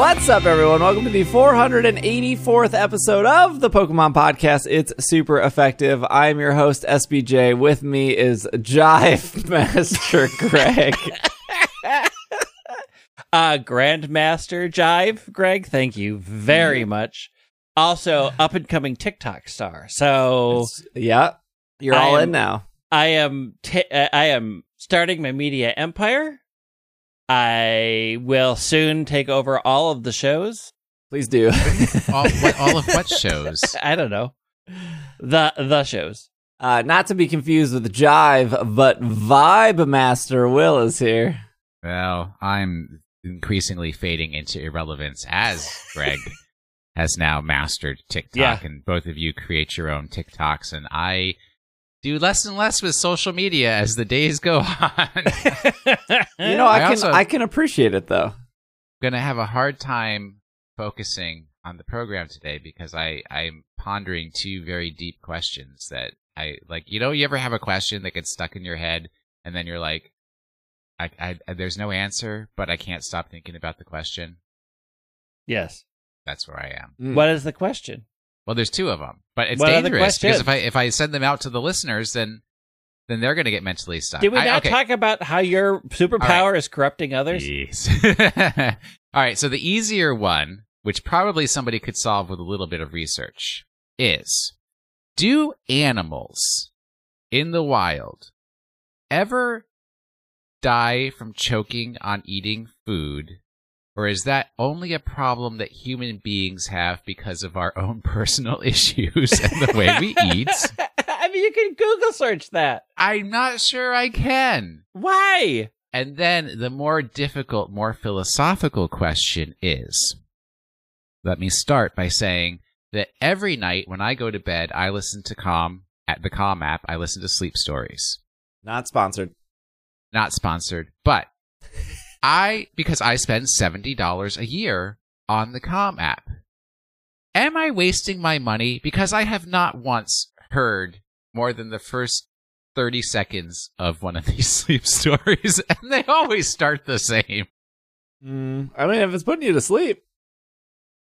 What's up, everyone? Welcome to the 484th episode of the Pokemon Podcast. It's super effective. I'm your host, SBJ. With me is Jive Master Greg. uh Grandmaster Jive, Greg, thank you very much. Also, up and coming TikTok star. So yeah, you're I all am- in now. I am t- uh, I am starting my media empire. I will soon take over all of the shows. Please do. all, what, all of what shows? I don't know the the shows. Uh, not to be confused with Jive, but Vibe Master Will is here. Well, I'm increasingly fading into irrelevance as Greg has now mastered TikTok, Yeah. and both of you create your own TikToks, and I do less and less with social media as the days go on. You know, I, I can also- I can appreciate it though. I'm gonna have a hard time focusing on the program today because I I'm pondering two very deep questions that I like. You know, you ever have a question that gets stuck in your head, and then you're like, I, I there's no answer, but I can't stop thinking about the question. yes. That's where I am. Mm. What is the question? Well, there's two of them, but it's What dangerous because if I if I send them out to the listeners, then then they're gonna get mentally stuck. Did we I- not okay. talk about how your superpower is corrupting others? Yes. All right. So the easier one, which probably somebody could solve with a little bit of research, is do animals in the wild ever die from choking on eating food? Or is that only a problem that human beings have because of our own personal issues and the way we eat? I mean, you can Google search that. I'm not sure I can. Why? And then the more difficult, more philosophical question is let me start by saying that every night when I go to bed, I listen to Calm at the Calm app, I listen to sleep stories. Not sponsored. Not sponsored, but I, because I spend $70 a year on the Calm app. Am I wasting my money? Because I have not once heard more than the first 30 seconds of one of these sleep stories, and they always start the same. Mm, I mean, if it's putting you to sleep,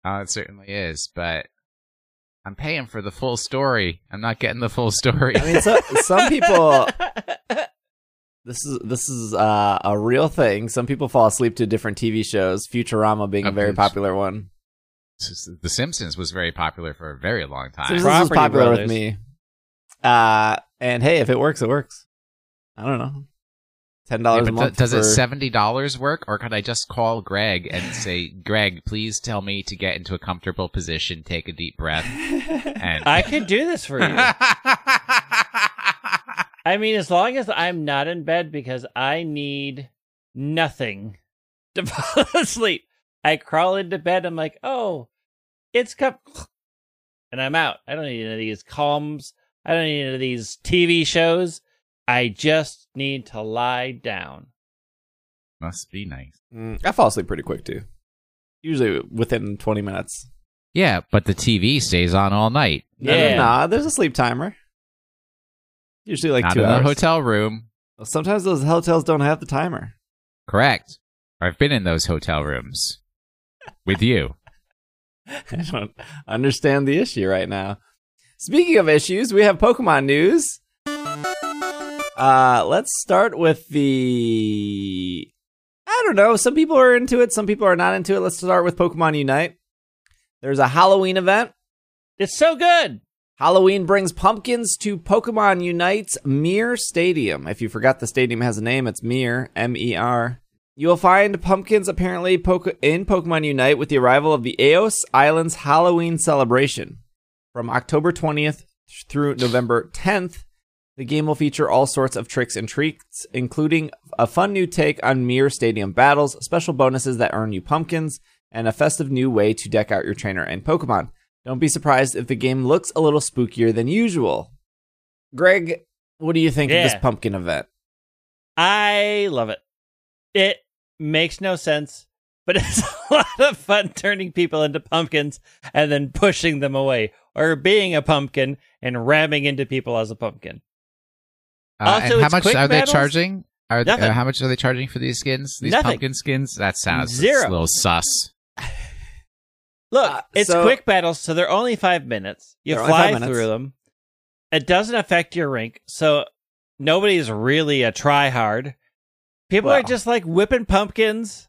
Oh, it certainly is, but I'm paying for the full story. I'm not getting the full story. I mean, so, some people. This is this is uh, a real thing. Some people fall asleep to different TV shows. Futurama being a very popular one. the Simpsons was very popular for a very long time. Simpsons was Property popular with me. Uh, and hey, if it works, it works. I don't know. Ten Yeah, dollars a month. th- does it seventy dollars work, or could I just call Greg and say, "Greg, please tell me to get into a comfortable position, take a deep breath, and I could do this for you. I mean, as long as I'm not in bed because I need nothing to fall asleep. I crawl into bed. I'm like, oh, it's cup, and I'm out. I don't need any of these calms. I don't need any of these TV shows. I just need to lie down. must be nice. Mm, I fall asleep pretty quick too. Usually within twenty minutes. Yeah, but the TV stays on all night. No, no, Yeah. Nah, there's a sleep timer. Usually like Not two in hours. the hotel room. Sometimes those hotels don't have the timer. Correct. I've been in those hotel rooms with you. I don't understand the issue right now. Speaking of issues, we have Pokemon news. Uh, let's start with the. I don't know. Some people are into it. Some people are not into it. Let's start with Pokemon Unite. There's a Halloween event. It's so good. Halloween brings pumpkins to Pokemon Unite's Mer Stadium. If you forgot the stadium has a name, it's Mer, M E R. You will find pumpkins apparently in Pokemon Unite with the arrival of the Aeos Islands Halloween celebration. From October 20th through November 10th, the game will feature all sorts of tricks and treats, including a fun new take on Mer Stadium battles, special bonuses that earn you pumpkins, and a festive new way to deck out your trainer and Pokemon. Don't be surprised if the game looks a little spookier than usual. Greg, what do you think of this pumpkin event? I love it. It makes no sense, but it's a lot of fun turning people into pumpkins and then pushing them away, or being a pumpkin and ramming into people as a pumpkin. Uh, Also, and how much quick are they charging? Are uh, how much are they charging for these skins? These Nothing. pumpkin skins? That sounds Zero. a little sus. Look, Uh, it's so- quick battles, so they're only five minutes. You They're only five fly minutes. through them. It doesn't affect your rank, so nobody's really a try hard. People are just like whipping pumpkins,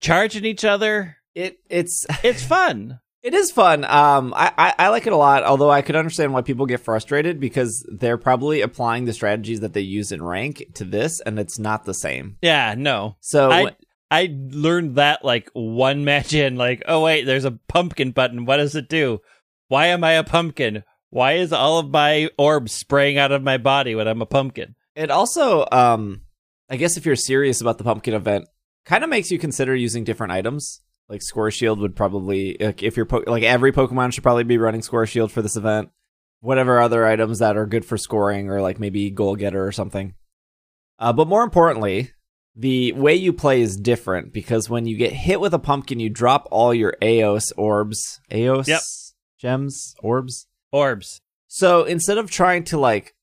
charging each other. It it's It's fun. it is fun. Um, I, I I like it a lot. Although I could understand why people get frustrated because they're probably applying the strategies that they use in rank to this, and it's not the same. yeah, no. So I I learned that like one match in, like, oh wait, there's a pumpkin button. What does it do? Why am I a pumpkin? Why is all of my orbs spraying out of my body when I'm a pumpkin? It also, um, I guess if you're serious about the pumpkin event, kind of makes you consider using different items. Like Score Shield would probably, like if you're po- like every Pokemon should probably be running Score Shield for this event. Whatever other items that are good for scoring, or like maybe Goal Getter or something. Uh, but more importantly, the way you play is different because when you get hit with a pumpkin, you drop all your Aeos orbs, Aeos Yep. gems, orbs. Orbs. So instead of trying to like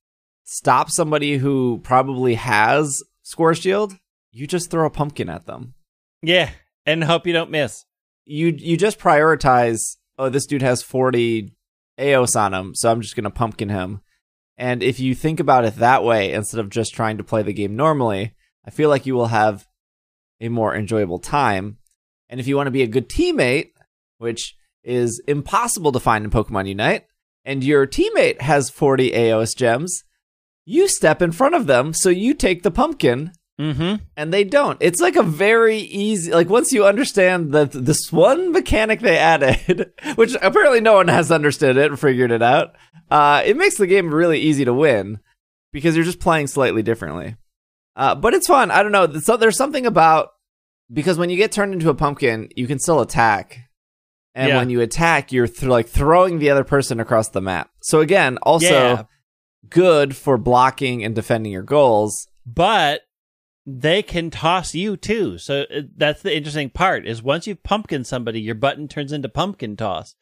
stop somebody who probably has score shield, you just throw a pumpkin at them. Yeah, and hope you don't miss. You you just prioritize, oh this dude has 40 Aeos on him, so I'm just going to pumpkin him. And if you think about it that way instead of just trying to play the game normally, I feel like you will have a more enjoyable time. And if you want to be a good teammate, which is impossible to find in Pokemon Unite, and your teammate has 40 Aeos gems, you step in front of them, so you take the pumpkin Mm-hmm. and they don't. It's like a very easy like once you understand that this one mechanic they added, which apparently no one has understood it and figured it out. Uh, it makes the game really easy to win because you're just playing slightly differently. Uh, but it's fun. I don't know. So there's something about because when you get turned into a pumpkin, you can still attack. And Yeah. when you attack, you're th- like throwing the other person across the map. So again, also Yeah. good for blocking and defending your goals. But they can toss you too. So uh, that's the interesting part is once you pumpkin somebody, your button turns into pumpkin toss.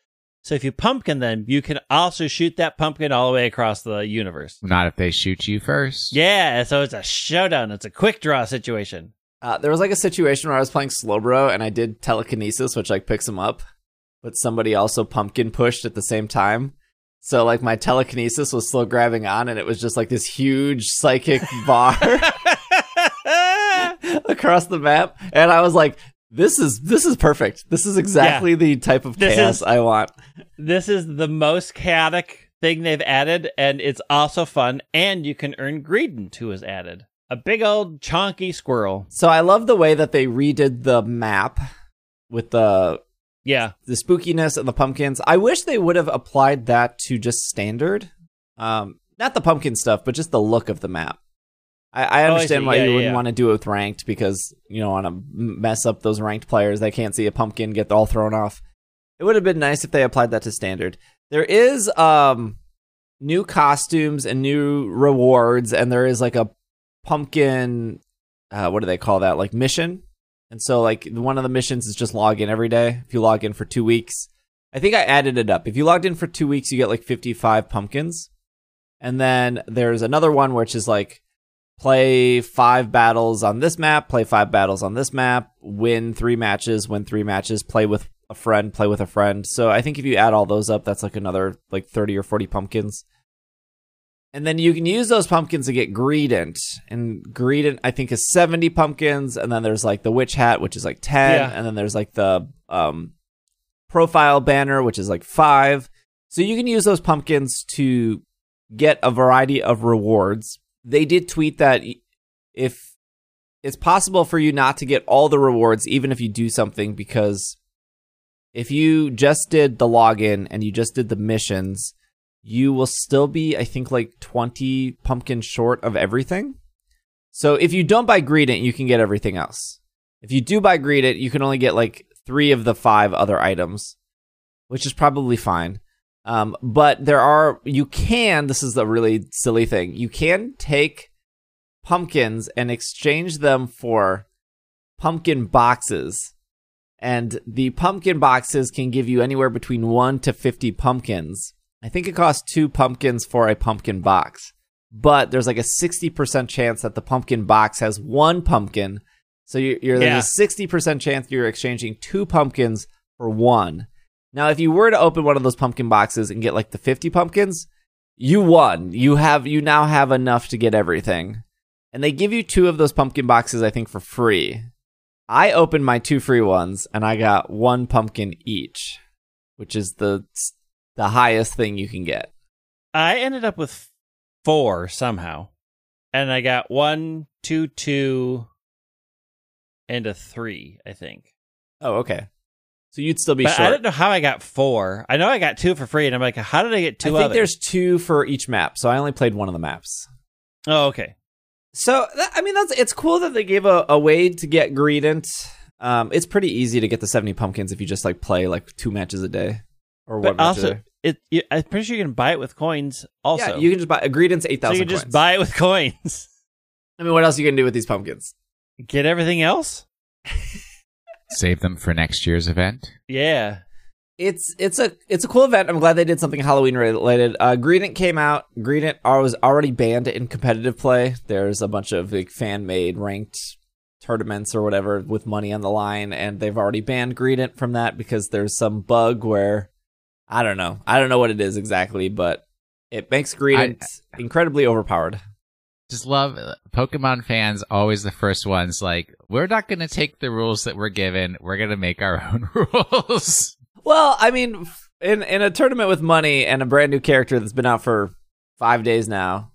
So if you pumpkin them, you can also shoot that pumpkin all the way across the universe. Not if they shoot you first. Yeah, so it's a showdown. It's a quick draw situation. Uh, there was like a situation where I was playing Slowbro and I did telekinesis, which like picks him up, but somebody also pumpkin pushed at the same time. So like my telekinesis was still grabbing on, and it was just like this huge psychic bar across the map, and I was like, "This is this is perfect. This is exactly the type of This chaos is- I want." this is the most chaotic thing they've added, and it's also fun. And you can earn Greedent, who is added. A big old chonky squirrel. So I love the way that they redid the map with the Yeah, the spookiness and the pumpkins. I wish they would have applied that to just standard. Um, not the pumpkin stuff, but just the look of the map. I, I Oh, I understand why Yeah, you yeah, wouldn't yeah. want to do it with ranked because you don't want to mess up those ranked players. They can't see a pumpkin get all thrown off. It would have been nice if they applied that to standard. There is um new costumes and new rewards, and there is like a pumpkin. Uh, what do they call that? Like mission. And so, like, one of the missions is just log in every day. If you log in for two weeks, I think I added it up. If you logged in for two weeks, you get like 55 pumpkins. And then there's another one which is like play five battles on this map, play five battles on this map, win three matches, win three matches, play with a friend, play with a friend. So I think if you add all those up, that's like another like 30 or 40 pumpkins. And then you can use those pumpkins to get Greedent. And Greedent, I think, is 70 pumpkins. And then there's like the Witch Hat, which is like 10. Yeah. And then there's like the um, profile banner, which is like 5. So you can use those pumpkins to get a variety of rewards. They did tweet that if it's possible for you not to get all the rewards, even if you do something, because if you just did the login and you just did the missions, you will still be, I think, like 20 pumpkins short of everything. So if you don't buy Greedent, you can get everything else. If you do buy Greedent, you can only get like three of the five other items, which is probably fine. Um, but there are, you can, this is a really silly thing, you can take pumpkins and exchange them for pumpkin boxes. And the pumpkin boxes can give you anywhere between 1 to 50 pumpkins. I think it costs two pumpkins for a pumpkin box. But there's like a 60% chance that the pumpkin box has one pumpkin. So you're, you're Yeah. there's a 60% chance you're exchanging two pumpkins for one. Now, if you were to open one of those pumpkin boxes and get like the 50 pumpkins, you won. You have you now have enough to get everything. And they give you two of those pumpkin boxes I think for free. I opened my two free ones and I got one pumpkin each, which is the the highest thing you can get. I ended up with four somehow, and I got one, two, two, and a three. I think. Oh, okay. So you'd still be but I don't know how I got four. I know I got two for free, and I'm like, how did I get two? I think others? there's two for each map, so I only played one of the maps. Oh, okay. So that, I mean, that's it's cool that they gave a, a way to get greedent. Um, it's pretty easy to get the seventy pumpkins if you just like play like two matches a day or one But also, it you, I'm pretty sure you can buy it with coins. Also, yeah, you can just buy a greedent's eight so you thousand. can just buy it with coins. I mean, what else are you gonna do with these pumpkins? Get everything else. Save them for next year's event. Yeah. It's it's a it's a cool event. I'm glad they did something Halloween related. Uh, Greedent came out. Greedent was already banned in competitive play. There's a bunch of like fan made ranked tournaments or whatever with money on the line, and they've already banned Greedent from that because there's some bug where I don't know. I don't know what it is exactly, but it makes Greedent incredibly overpowered. Just love uh, Pokemon fans, always the first ones. Like, we're not going to take the rules that we're given. We're going to make our own rules. Well, I mean, in in a tournament with money and a brand new character that's been out for five days now,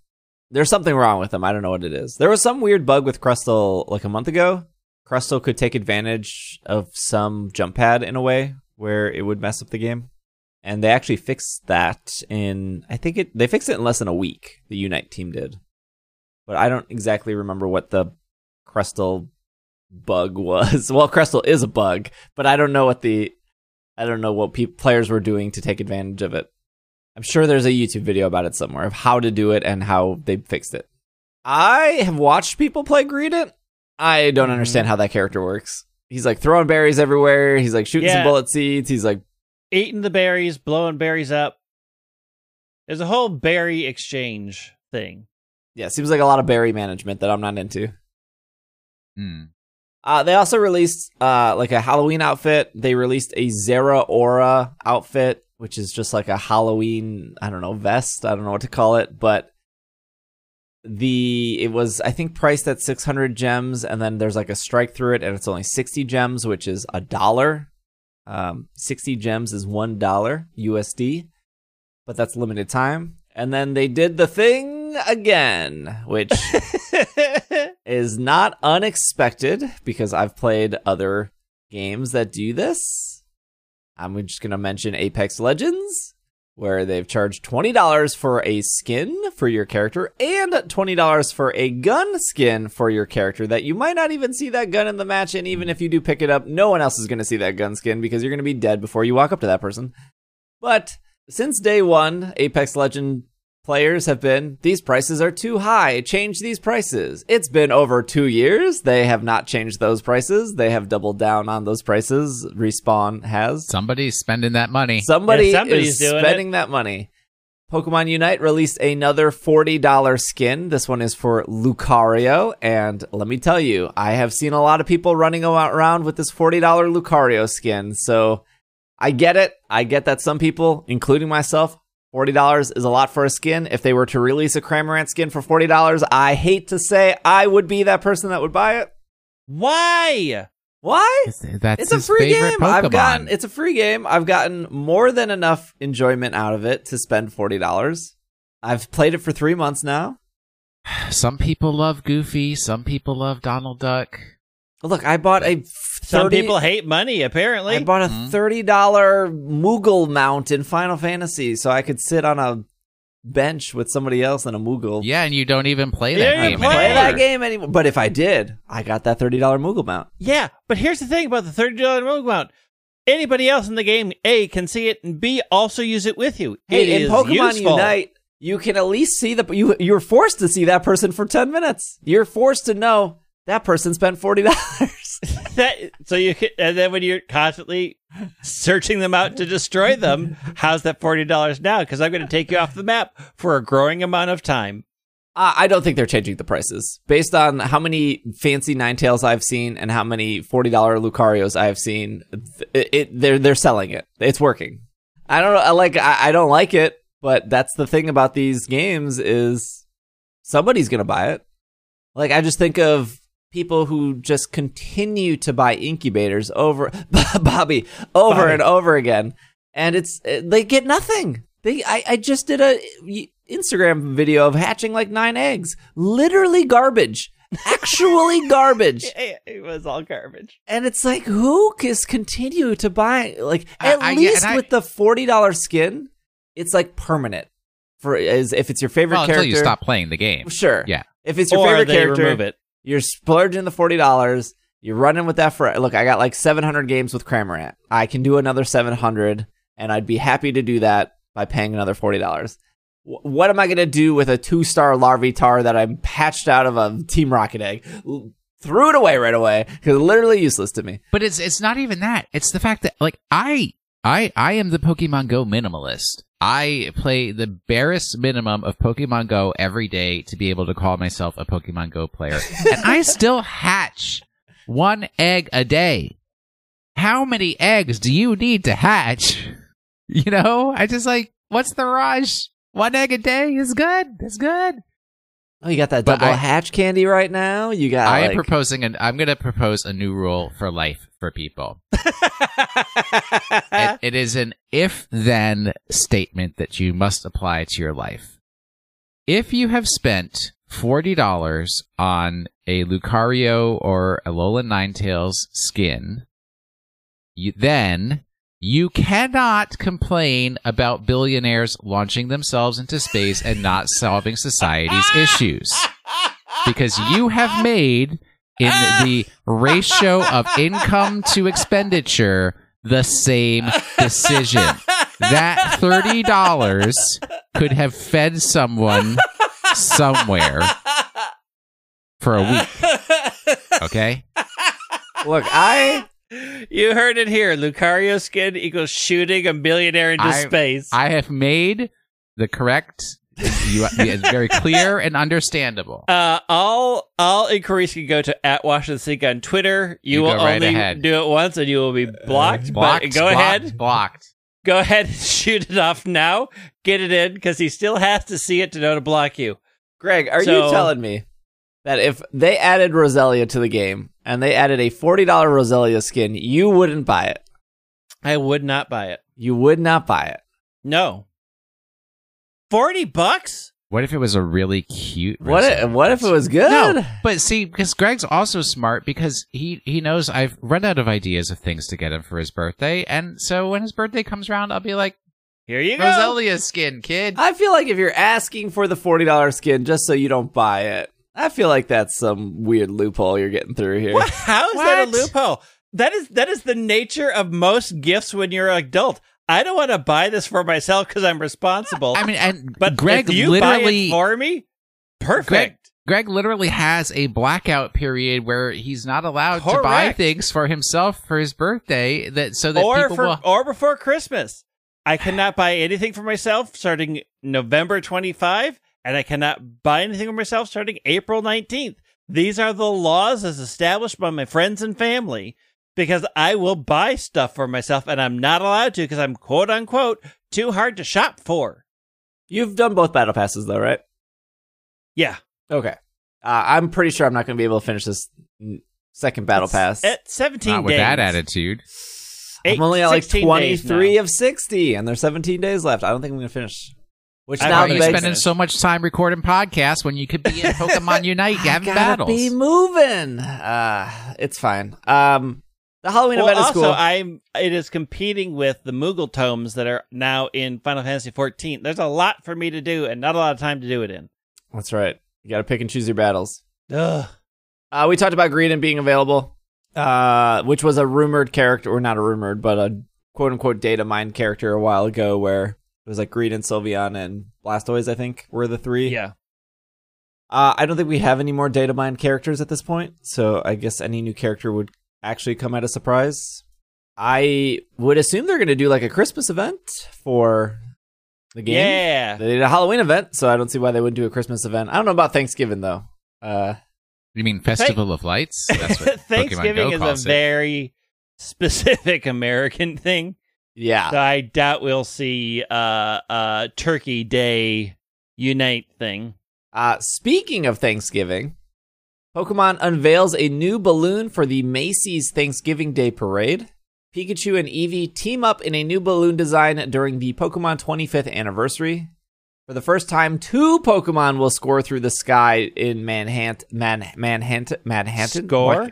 there's something wrong with them. I don't know what it is. There was some weird bug with Crustle like a month ago. Crustle could take advantage of some jump pad in a way where it would mess up the game, and they actually fixed that in. I think it they fixed it in less than a week. The Unite team did, but I don't exactly remember what the Crustle bug was. Well, Crustle is a bug, but I don't know what the I don't know what pe- players were doing to take advantage of it. I'm sure there's a YouTube video about it somewhere of how to do it and how they fixed it. I have watched people play Greedent. I don't Mhm. understand how that character works. He's like throwing berries everywhere. He's like shooting some bullet seeds. He's like, Eating the berries, blowing berries up. There's a whole berry exchange thing. Yeah, seems like a lot of berry management that I'm not into. Hmm. Uh, they also released uh, like a Halloween outfit. They released a Zeraora outfit, which is just like a Halloween, I don't know, vest. I don't know what to call it, but the it was I think priced at 600 gems, and then there's like a strike through it, and it's only 60 gems, which is a dollar. Um, 60 gems is one dollar USD, but that's limited time. And then they did the thing again, which is not unexpected because I've played other games that do this. I'm just going to mention Apex Legends, where they've charged $20 for a skin for your character and $20 for a gun skin for your character that you might not even see that gun in the match. And even if you do pick it up, no one else is going to see that gun skin because you're going to be dead before you walk up to that person. But since day one, Apex Legend players have been these prices are too high. Change these prices. It's been over two years. They have not changed those prices. They have doubled down on those prices. Respawn has Somebody's spending that money. somebody Yeah, somebody's is doing spending that money. Pokemon unite released another $40 skin. This one is for lucario. And let me tell you i have seen a lot of people running around with this $40 lucario skin. So i get it. I get that some people including myself $40 is a lot for a skin. If they were to release a Cramorant skin for $40, I hate to say I would be that person that would buy it. Why? Why? That's It's a free game. Pokemon. I've gotten it's a free game. I've gotten more than enough enjoyment out of it to spend $40. I've played it for 3 months now. Some people love Goofy. Some people love Donald Duck. Look, I bought a some 30, people hate money, apparently. I bought a hmm. $30 Moogle mount in Final Fantasy so I could sit on a bench with somebody else than a Moogle. Yeah, and you don't even play that yeah, game. Play, play that game anymore. But if I did, I got that $30 Moogle mount. Yeah, but here's the thing about the $30 Moogle mount. Anybody else in the game, A, can see it, and B, also use it with you. Hey, it in Pokemon useful. Unite, you can at least see the you you're forced to see that person for 10 minutes. You're forced to know that person spent $40. That, so you can, and then when you're constantly searching them out to destroy them, how's that forty dollars now? Because I'm going to take you off the map for a growing amount of time. Uh, I don't think they're changing the prices based on how many fancy Ninetales I've seen and how many forty dollar Lucarios I've seen. It, it, they're they're selling it. It's working. I don't like I, I don't like it, but that's the thing about these games is somebody's gonna buy it. Like I just think of people who just continue to buy incubators over Bobby over Bobby. and over again, and it's eh, they get nothing. They I, I just did a Instagram video of hatching like nine eggs, literally garbage, actually garbage, It was all garbage. and it's like who is continue to buy like at I- yeah, least I- with the forty dollar skin, it's like permanent for as if it's your favorite Well, character. until you stop playing the game. Sure, Yeah. If it's your or favorite character, remove it. You're splurging the forty dollars. You're running with that for look. I got like seven hundred games with Cramorant. I can do another seven hundred, and I'd be happy to do that by paying another forty dollars. W- what am I gonna do with a two star Larvitar that I'm patched out of a Team Rocket egg? L- Threw it away right away because it's literally useless to me. But it's it's not even that. It's the fact that like I I I am the Pokemon Go minimalist. I play the barest minimum of Pokemon Go every day to be able to call myself a Pokemon Go player. and I still hatch one egg a day. How many eggs do you need to hatch? You know, I just like what's the rush? One egg a day is good. That's good. Oh, you got that double I- hatch candy right now. You got. I am proposing an I'm going to propose a new rule for life for people. it, it is an if then statement that you must apply to your life. If you have spent $40 on a Lucario or a Alolan Ninetales skin, you, then you cannot complain about billionaires launching themselves into space and not solving society's issues. Because you have made in the ratio of income to expenditure the same decision. That $30 could have fed someone somewhere for a week. Okay? Look, I You heard it here. Lucario skin equals shooting a millionaire into I- space. I have made the correct, you, it's very clear and understandable. uh, all all inquiries can go to at Washington and Sink on Twitter. You, You will go right only ahead. do it once, and you will be blocked. Blocked, but go blocked, ahead, Blocked. go ahead, and shoot it off now. Get it in because he still has to see it to know to block you. Greg, are So- you telling me that if they added Roselia to the game and they added a $40 Roselia skin, you wouldn't buy it? I would not buy it. You would not buy it. No, forty bucks. What if it was a really cute? What if, what if it was good? No, but see, because Greg's also smart because he he knows I've run out of ideas of things to get him for his birthday, and so when his birthday comes around, I'll be like, Here you go. Roselia skin, kid. I feel like if you're asking for the $40 skin just so you don't buy it, I feel like that's some weird loophole you're getting through here. What? How is that a loophole? That is that is the nature of most gifts when you're an adult. I don't want to buy this for myself because I'm responsible. I mean, and but Greg if you literally buy it for me, perfect. Greg, Greg literally has a blackout period where he's not allowed to buy things for himself for his birthday that so that or people for will or before Christmas. I cannot buy anything for myself starting November 25, and I cannot buy anything for myself starting April 19th. These are the laws as established by my friends and family because I will buy stuff for myself and I'm not allowed to because I'm quote unquote too hard to shop for. You've done both battle passes though, right? Yeah. Okay. Uh, I'm pretty sure I'm not going to be able to finish this second battle pass. At 17 not with days. that attitude. Eight- I'm only at like 16 days 23 of 60, and there's 17 days left. I don't think I'm going to finish. Which I now Why you begs, spending so much time recording podcasts when you could be in Pokemon Unite I having gotta battles? be moving. Uh, it's fine. Um, the Halloween Well, event is also, cool. I'm it is competing with the Moogle tomes that are now in Final Fantasy 14. There's a lot for me to do and not a lot of time to do it in. That's right. You got to pick and choose your battles. Ugh. Uh, we talked about Greedent being available, uh, which was a rumored character, or not a rumored, but a quote unquote data mine character a while ago where it was like Greedent, Sylveon, and Blastoise, I think, were the three. Yeah. Uh, I don't think we have any more data mine characters at this point, so I guess any new character would actually come at a surprise. I would assume they're going to do like a Christmas event for The game. Yeah. They did a Halloween event, so I don't see why they wouldn't do a Christmas event. I don't know about Thanksgiving though. Uh, You mean Festival of Lights? That's what Pokemon Thanksgiving Go is a it. very specific American thing. Yeah. So I doubt we'll see uh uh Turkey Day unite thing. Uh, speaking of Thanksgiving, Pokemon unveils a new balloon for the Macy's Thanksgiving Day Parade. Pikachu and Eevee team up in a new balloon design during the Pokemon 25th anniversary. For the first time, two Pokemon will score through the sky in Manhattan. Man, Manhattan. Manhattan. Score?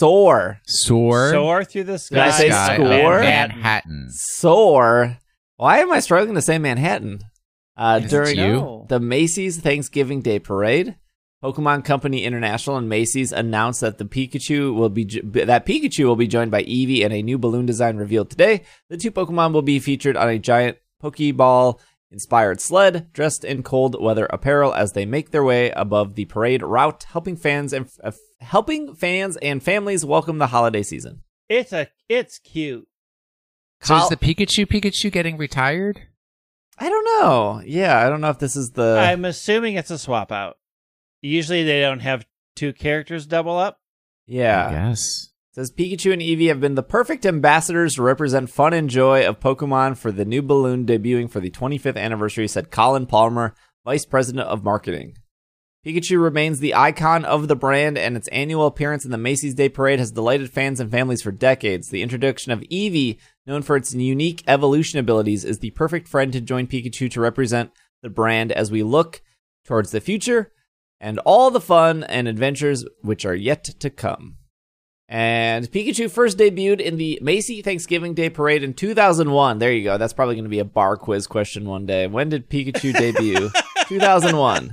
Soar. Soar. Soar through the Did I sky. say Sky of score? Manhattan. Soar. Why am I struggling to say Manhattan? Uh, during you? No. the Macy's Thanksgiving Day Parade, Pokemon Company International and Macy's announced that the Pikachu will be jo- that Pikachu will be joined by Eevee in a new balloon design revealed today. The two Pokemon will be featured on a giant Pokeball inspired sled dressed in cold weather apparel as they make their way above the parade route, helping fans and uh, helping fans and families welcome the holiday season. It's a it's cute. So Col- is the Pikachu Pikachu getting retired? I don't know. Yeah, I don't know if this is the I'm assuming it's a swap out. Usually they don't have two characters double up. yeah. Yes. Says Pikachu and Eevee have been the perfect ambassadors to represent fun and joy of Pokemon for the new balloon debuting for the 25th anniversary, said Colin Palmer, Vice President of Marketing. Pikachu remains the icon of the brand, and its annual appearance in the Macy's Day Parade has delighted fans and families for decades. The introduction of Eevee, known for its unique evolution abilities, is the perfect friend to join Pikachu to represent the brand as we look towards the future and all the fun and adventures which are yet to come. And Pikachu first debuted in the Macy Thanksgiving Day Parade in 2001. There you go. That's probably going to be a bar quiz question one day. When did Pikachu debut? 2001.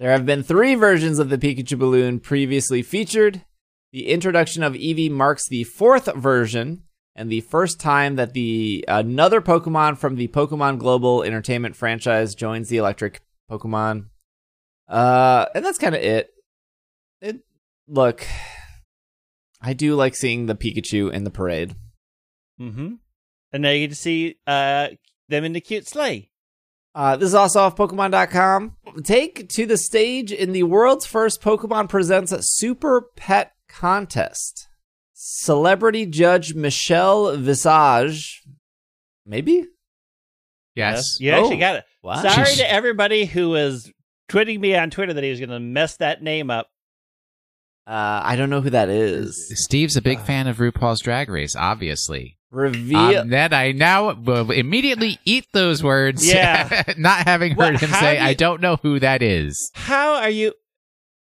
There have been three versions of the Pikachu balloon previously featured. The introduction of Eevee marks the fourth version and the first time that the another Pokemon from the Pokemon Global Entertainment franchise joins the Electric Pokemon. Uh, and that's kind of it. It look, I do like seeing the Pikachu in the parade. Mm-hmm. And now you get to see uh them in the cute sleigh. Uh, this is also off Pokemon.com. Take to the stage in the world's first Pokemon Presents Super Pet Contest. Celebrity judge Michelle Visage, maybe? Yes. You actually Oh. got it. Wow. Sorry Sheesh. to everybody who was tweeting me on Twitter that he was going to mess that name up. Uh, I don't know who that is. Steve's a big fan of RuPaul's Drag Race, obviously. Reveal. Um, then I now will immediately eat those words. Yeah. not having heard What- him say, you- I don't know who that is. How are you?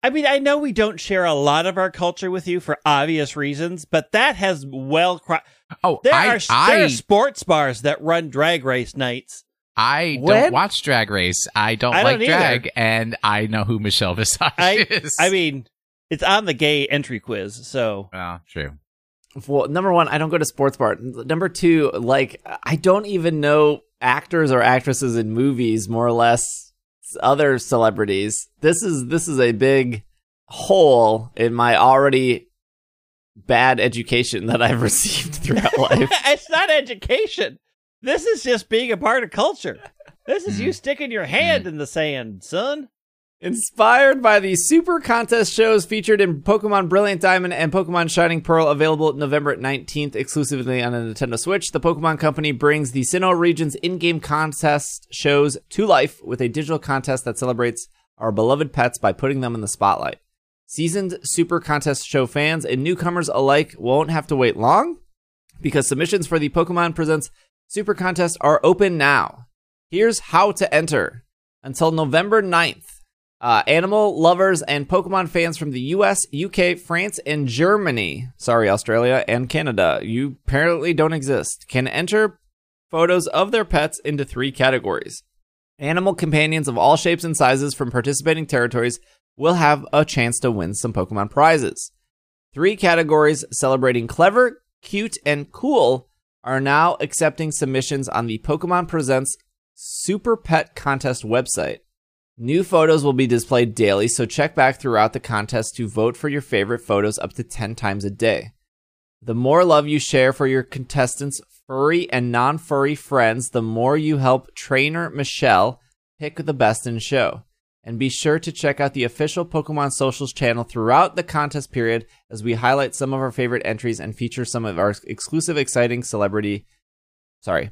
I mean, I know we don't share a lot of our culture with you for obvious reasons, but that has well. Cro- Oh, there I, are there are sports bars that run drag race nights. I When- don't watch Drag Race. I don't I like don't drag, and I know who Michelle Visage I is. I mean, it's on the gay entry quiz, so well, true. Well, number one, I don't go to sports bar. Number two, like I don't even know actors or actresses in movies, more or less other celebrities. This is this is a big hole in my already bad education that I've received throughout life. it's not education. This is just being a part of culture. This is you hmm. sticking your hand hmm. in the sand, son. Inspired by the Super Contest shows featured in Pokemon Brilliant Diamond and Pokemon Shining Pearl, available November 19th exclusively on the Nintendo Switch, the Pokemon Company brings the Sinnoh region's in game contest shows to life with a digital contest that celebrates our beloved pets by putting them in the spotlight. Seasoned Super Contest show fans and newcomers alike won't have to wait long because submissions for the Pokemon Presents Super Contest are open now. Here's how to enter. Until November 9th, uh, animal lovers and Pokemon fans from the US, UK, France, and Germany, sorry, Australia and Canada, you apparently don't exist, can enter photos of their pets into three categories. Animal companions of all shapes and sizes from participating territories will have a chance to win some Pokemon prizes. Three categories celebrating clever, cute, and cool are now accepting submissions on the Pokemon Presents Super Pet Contest website. New photos will be displayed daily, so check back throughout the contest to vote for your favorite photos up to 10 times a day. The more love you share for your contestants furry and non furry friends, the more you help trainer Michelle pick the best in show. And be sure to check out the official Pokemon Socials channel throughout the contest period as we highlight some of our favorite entries and feature some of our exclusive, exciting celebrity. Sorry.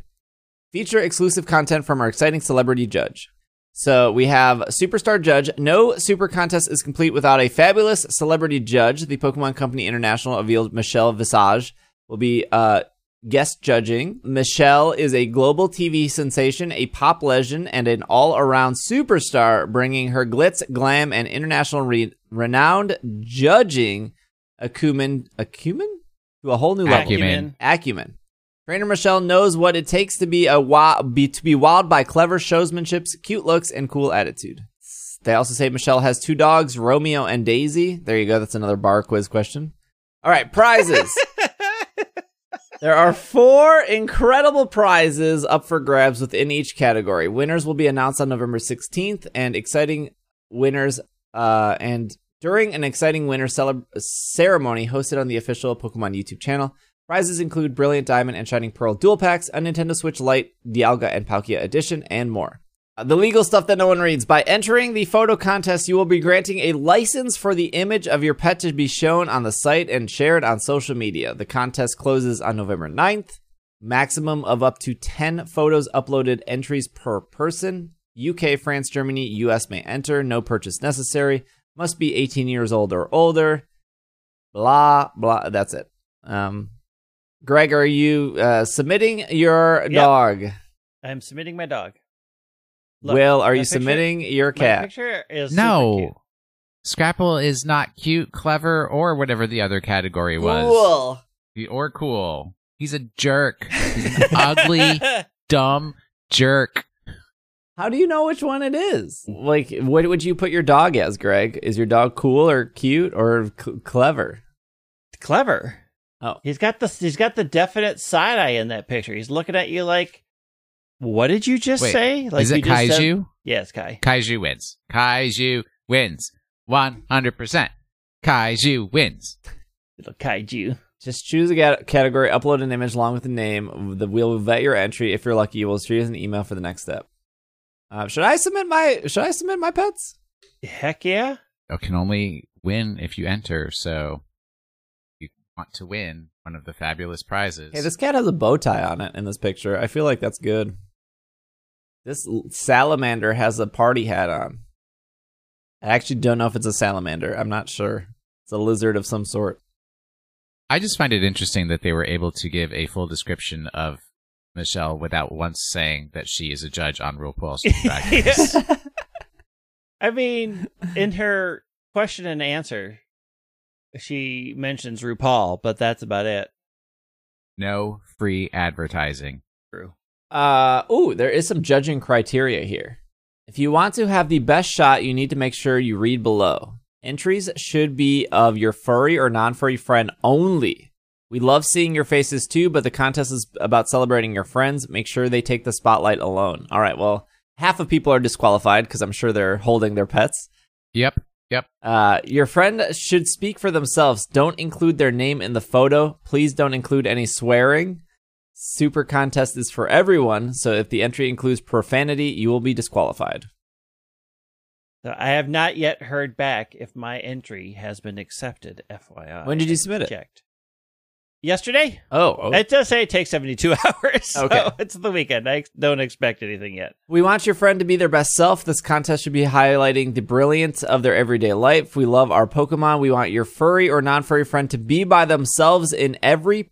Feature exclusive content from our exciting celebrity judge. So we have Superstar Judge. No Super Contest is complete without a fabulous celebrity judge. The Pokemon Company International revealed Michelle Visage will be uh, guest judging. Michelle is a global TV sensation, a pop legend, and an all around superstar, bringing her glitz, glam, and international re- renowned judging acumen, acumen? To a whole new level. Acumen. Acumen. Trainer Michelle knows what it takes to be a wild, be, to be wowed by clever showsmanship, cute looks, and cool attitude. They also say Michelle has two dogs, Romeo and Daisy. There you go. That's another bar quiz question. All right, prizes. there are four incredible prizes up for grabs within each category. Winners will be announced on November 16th, and exciting winners uh, and during an exciting winner celeb- ceremony hosted on the official Pokemon YouTube channel. Prizes include Brilliant Diamond and Shining Pearl dual packs, a Nintendo Switch Lite, Dialga and Palkia edition, and more. Uh, The legal stuff that no one reads. By entering the photo contest, you will be granting a license for the image of your pet to be shown on the site and shared on social media. The contest closes on November 9th. Maximum of up to 10 photos uploaded entries per person. UK, France, Germany, US may enter. No purchase necessary. Must be 18 years old or older. Blah, blah. That's it. Um, Greg, are you uh, submitting your Yep. dog? I'm submitting my dog. Look, Will, are you picture- submitting your My cat? picture is super cute. No. Scrapple is not cute, clever, or whatever the other category was. Cool. The- Or cool. He's a jerk. He's an ugly, dumb jerk. How do you know which one it is? Like, what would you put your dog as, Greg? Is your dog cool or cute or c- clever? Clever. Oh. He's got the he's got the definite side eye in that picture. He's looking at you like, "What did you just Wait, say?" Like is it you just said- Kaiju? yeah, Kai. Kaiju wins. Kaiju wins. 100%. Kaiju wins. Little kaiju. Just choose a category, upload an image along with the name. The we'll vet your entry. If you're lucky, you will choose an email for the next step. Uh, should I submit my Should I submit my pets? Heck yeah. You can only win if you enter, so you want to win one of the fabulous prizes. Hey, this cat has a bow tie on it in this picture. I feel like that's good. This salamander has a party hat on. I actually don't know if it's a salamander. I'm not sure. It's a lizard of some sort. I just find it interesting that they were able to give a full description of Michelle without once saying that she is a judge on RuPaul's Drag Race. I mean, in her question and answer, she mentions RuPaul, but that's about it. No free advertising. True. Uh, ooh, there is some judging criteria here. If you want to have the best shot, you need to make sure you read below. Entries should be of your furry or non furry friend only. We love seeing your faces too, but the contest is about celebrating your friends. Make sure they take the spotlight alone. All right, well, half of people are disqualified because I'm sure they're holding their pets. Yep. Yep. Uh, your friend should speak for themselves. Don't include their name in the photo. Please don't include any swearing. Super contest is for everyone, so if the entry includes profanity, you will be disqualified. So I have not yet heard back if my entry has been accepted. FYI. When did you submit it? Checked. Yesterday. Oh, oh. It does say it takes 72 hours. So Okay. it's the weekend. I don't expect anything yet. we want your friend to be their best self. This contest should be highlighting the brilliance of their everyday life. We love our Pokemon. We want your furry or non furry friend to be by themselves in every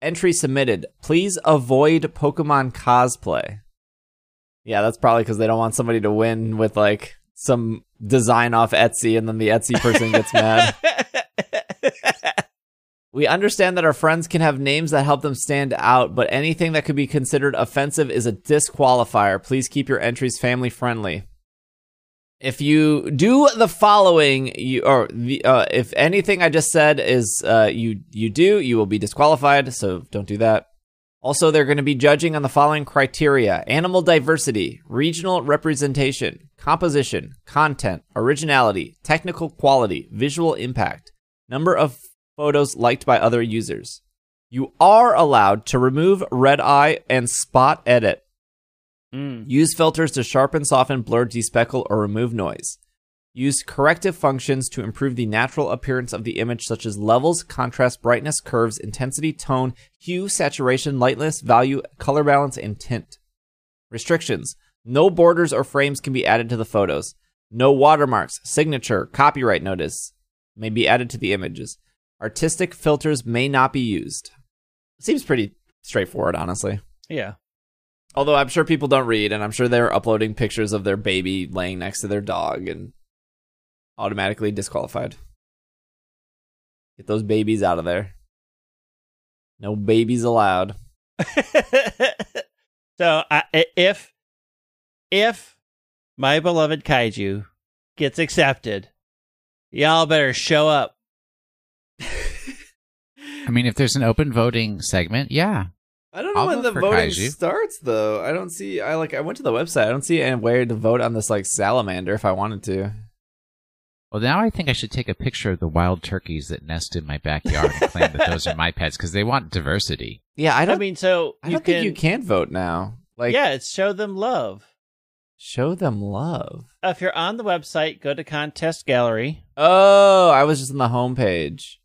entry submitted. Please avoid Pokemon cosplay. Yeah, that's probably because they don't want somebody to win with like some design off Etsy and then the Etsy person gets mad. We understand that our friends can have names that help them stand out, but anything that could be considered offensive is a disqualifier. Please keep your entries family friendly. If you do the following, you or the, uh, if anything I just said is uh, you you do, you will be disqualified. So don't do that. Also, they're going to be judging on the following criteria: animal diversity, regional representation, composition, content, originality, technical quality, visual impact, number of photos liked by other users. You are allowed to remove red eye and spot edit. Mm. Use filters to sharpen, soften, blur, despeckle, or remove noise. Use corrective functions to improve the natural appearance of the image, such as levels, contrast, brightness, curves, intensity, tone, hue, saturation, lightness, value, color balance, and tint. Restrictions No borders or frames can be added to the photos. No watermarks, signature, copyright notice may be added to the images. Artistic filters may not be used. Seems pretty straightforward, honestly. Yeah. Although I'm sure people don't read, and I'm sure they're uploading pictures of their baby laying next to their dog and automatically disqualified. Get those babies out of there. No babies allowed. so I, if if my beloved kaiju gets accepted, y'all better show up. I mean, if there's an open voting segment, yeah. I don't know I'll when the voting Kaiju. starts though. I don't see. I like. I went to the website. I don't see any way to vote on this like salamander if I wanted to. Well, now I think I should take a picture of the wild turkeys that nest in my backyard and claim that those are my pets because they want diversity. Yeah, I I, don't. I mean, so I you don't can, think you can vote now. Like, yeah, it's show them love. show them love. If you're on the website, go to contest gallery. Oh, I was just on the homepage.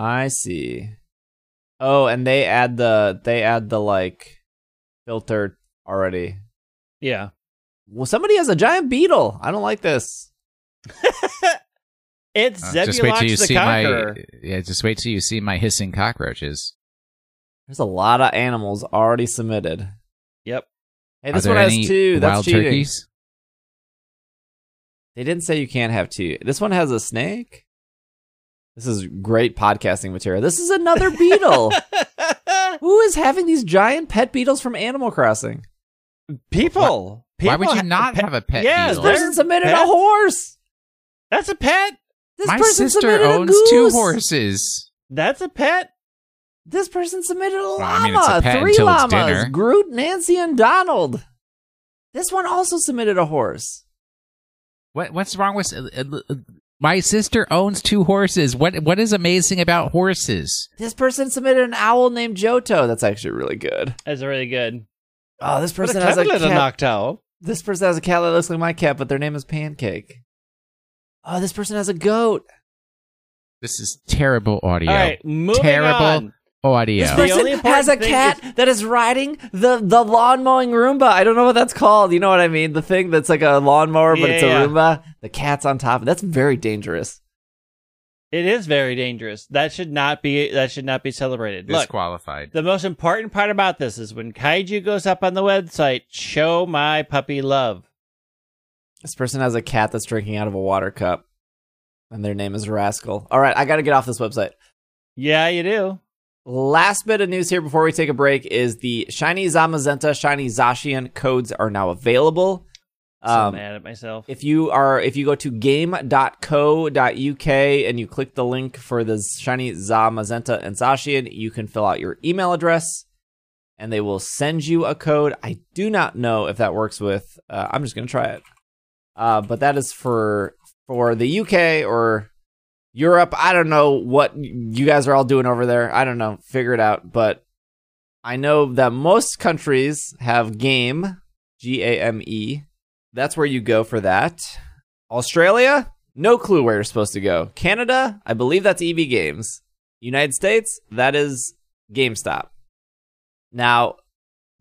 I see. Oh, and they add the they add the like filter already. Yeah. Well, somebody has a giant beetle. I don't like this. it's Uh, just wait till you the see Conqueror. my yeah. Just wait till you see my hissing cockroaches. There's a lot of animals already submitted. Yep. Hey, Are this there one has any two. That's wild cheating. turkeys? They didn't say you can't have two. This one has a snake. This is great podcasting material. This is another beetle. Who is having these giant pet beetles from Animal Crossing? People. Why would you ha- not pe- have a pet Yeah, This beetle? they're person submitted a horse. That's a pet. This My sister owns two horses. That's a pet. This person submitted a llama. I mean, it's a pet Three until it's llamas. dinner. Groot, Nancy, and Donald. This one also submitted a horse. What what's wrong with uh, uh, my sister owns two horses? What what is amazing about horses? This person submitted an owl named Johto. That's actually really good. That's really good. Oh, this What a person has a clever little cat. noctowl. This person has a cat that looks like my cat, but their name is Pancake. Oh, this person has a goat. This is terrible audio. All right, moving Terrible on. Oh, audio. This The person only has a thing cat that is riding the the lawn mowing Roomba. I don't know what that's called. You know what I mean? The thing that's like a lawnmower, but it's a Yeah. Roomba. The cat's on top. That's very dangerous. It is very dangerous. That should not be. That should not be celebrated. Look, Disqualified. the most important part about this is when kaiju goes up on the website. Show my puppy love. This person has a cat that's drinking out of a water cup, and their name is Rascal. All right, I got to get off this website. Yeah, you do. Last bit of news here before we take a break is the Shiny Zamazenta, Shiny Zacian codes are now available. So Um, mad at myself. if you are if you go to game.co.uk and you click the link for the shiny Zamazenta and zacian you can fill out your email address and they will send you a code i do not know if that works with uh, i'm just going to try it uh, but that is for for the uk or europe i don't know what you guys are all doing over there i don't know figure it out but i know that most countries have game g-a-m-e that's where you go for that. Australia, no clue where you're supposed to go. Canada, I believe that's EB Games. United States, that is GameStop. Now,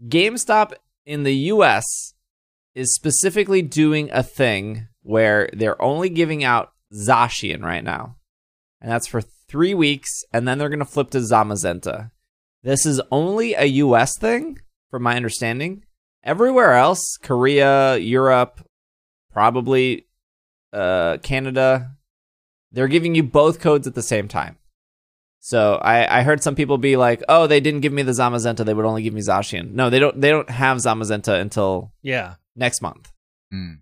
GameStop in the US is specifically doing a thing where they're only giving out Zacian right now. And that's for three weeks, and then they're going to flip to Zamazenta. This is only a US thing, from my understanding. Everywhere else, Korea, Europe, probably uh, Canada, they're giving you both codes at the same time. So I, I heard some people be like, "Oh, they didn't give me the Zamazenta; they would only give me Zacian." No, they don't. They don't have Zamazenta until yeah. next month. Hmm.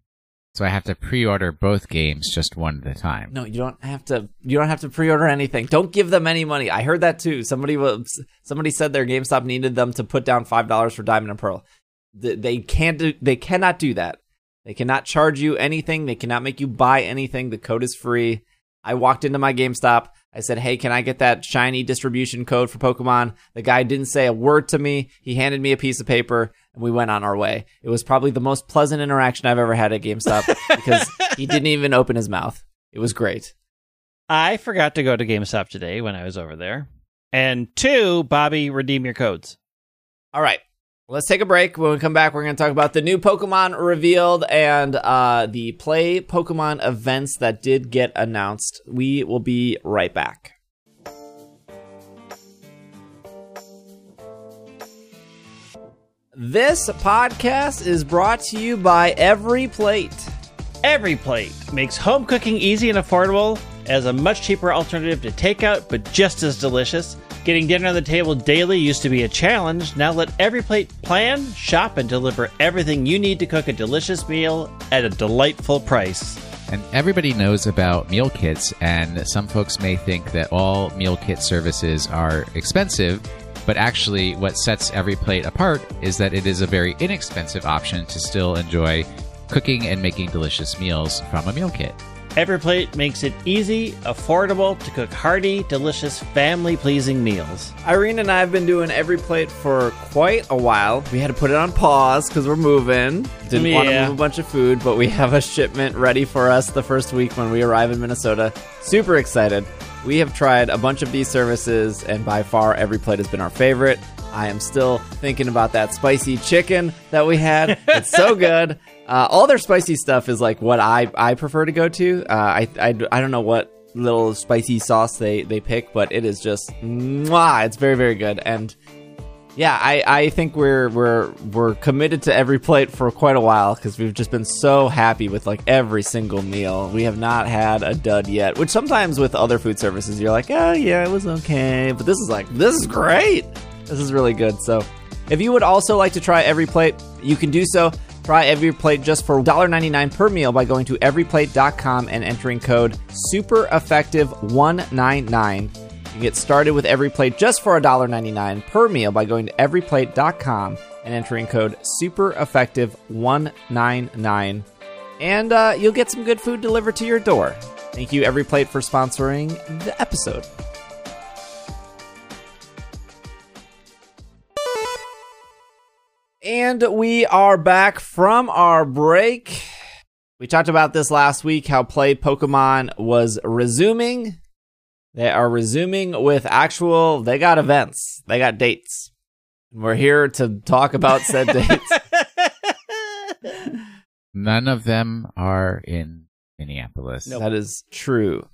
So I have to pre-order both games just one at a time. No, you don't have to. You don't have to pre-order anything. Don't give them any money. I heard that too. Somebody was. Somebody said their GameStop needed them to put down five dollars for Diamond and Pearl. They can't do. They cannot do that. They cannot charge you anything. They cannot make you buy anything. The code is free. I walked into my GameStop. I said, "Hey, can I get that shiny distribution code for Pokemon?" The guy didn't say a word to me. He handed me a piece of paper, and we went on our way. It was probably the most pleasant interaction I've ever had at GameStop because he didn't even open his mouth. It was great. I forgot to go to GameStop today when I was over there. And two, Bobby, redeem your codes. All right. Let's take a break. When we come back, we're going to talk about the new Pokemon revealed and uh, the Play Pokemon events that did get announced. We will be right back. This podcast is brought to you by Every Plate. Every plate makes home cooking easy and affordable as a much cheaper alternative to takeout, but just as delicious. Getting dinner on the table daily used to be a challenge. Now let Every Plate plan, shop, and deliver everything you need to cook a delicious meal at a delightful price. And everybody knows about meal kits, and some folks may think that all meal kit services are expensive, but actually, what sets every plate apart is that it is a very inexpensive option to still enjoy cooking and making delicious meals from a meal kit. Every Plate makes it easy, affordable to cook hearty, delicious, family pleasing meals. Irene and I have been doing Every Plate for quite a while. We had to put it on pause because we're moving. Didn't want to move a bunch of food, but we have a shipment ready for us the first week when we arrive in Minnesota. Super excited. We have tried a bunch of these services, and by far, Every Plate has been our favorite. I am still thinking about that spicy chicken that we had. It's so good. Uh, all their spicy stuff is like what I, I prefer to go to. Uh, I, I, I don't know what little spicy sauce they, they pick, but it is just mwah, it's very very good. And yeah, I, I think we're we're we're committed to every plate for quite a while because we've just been so happy with like every single meal. We have not had a dud yet. Which sometimes with other food services you're like, oh yeah, it was okay, but this is like this is great. This is really good. So if you would also like to try every plate, you can do so. Try every plate just for $1.99 per meal by going to everyplate.com and entering code SUPEREFFECTIVE199. You can get started with every plate just for $1.99 per meal by going to everyplate.com and entering code SUPEREFFECTIVE199. And uh, you'll get some good food delivered to your door. Thank you, Every Plate, for sponsoring the episode. And we are back from our break. We talked about this last week how Play Pokemon was resuming. They are resuming with actual, they got events, they got dates. And we're here to talk about said dates. None of them are in Minneapolis. Nope. That is true.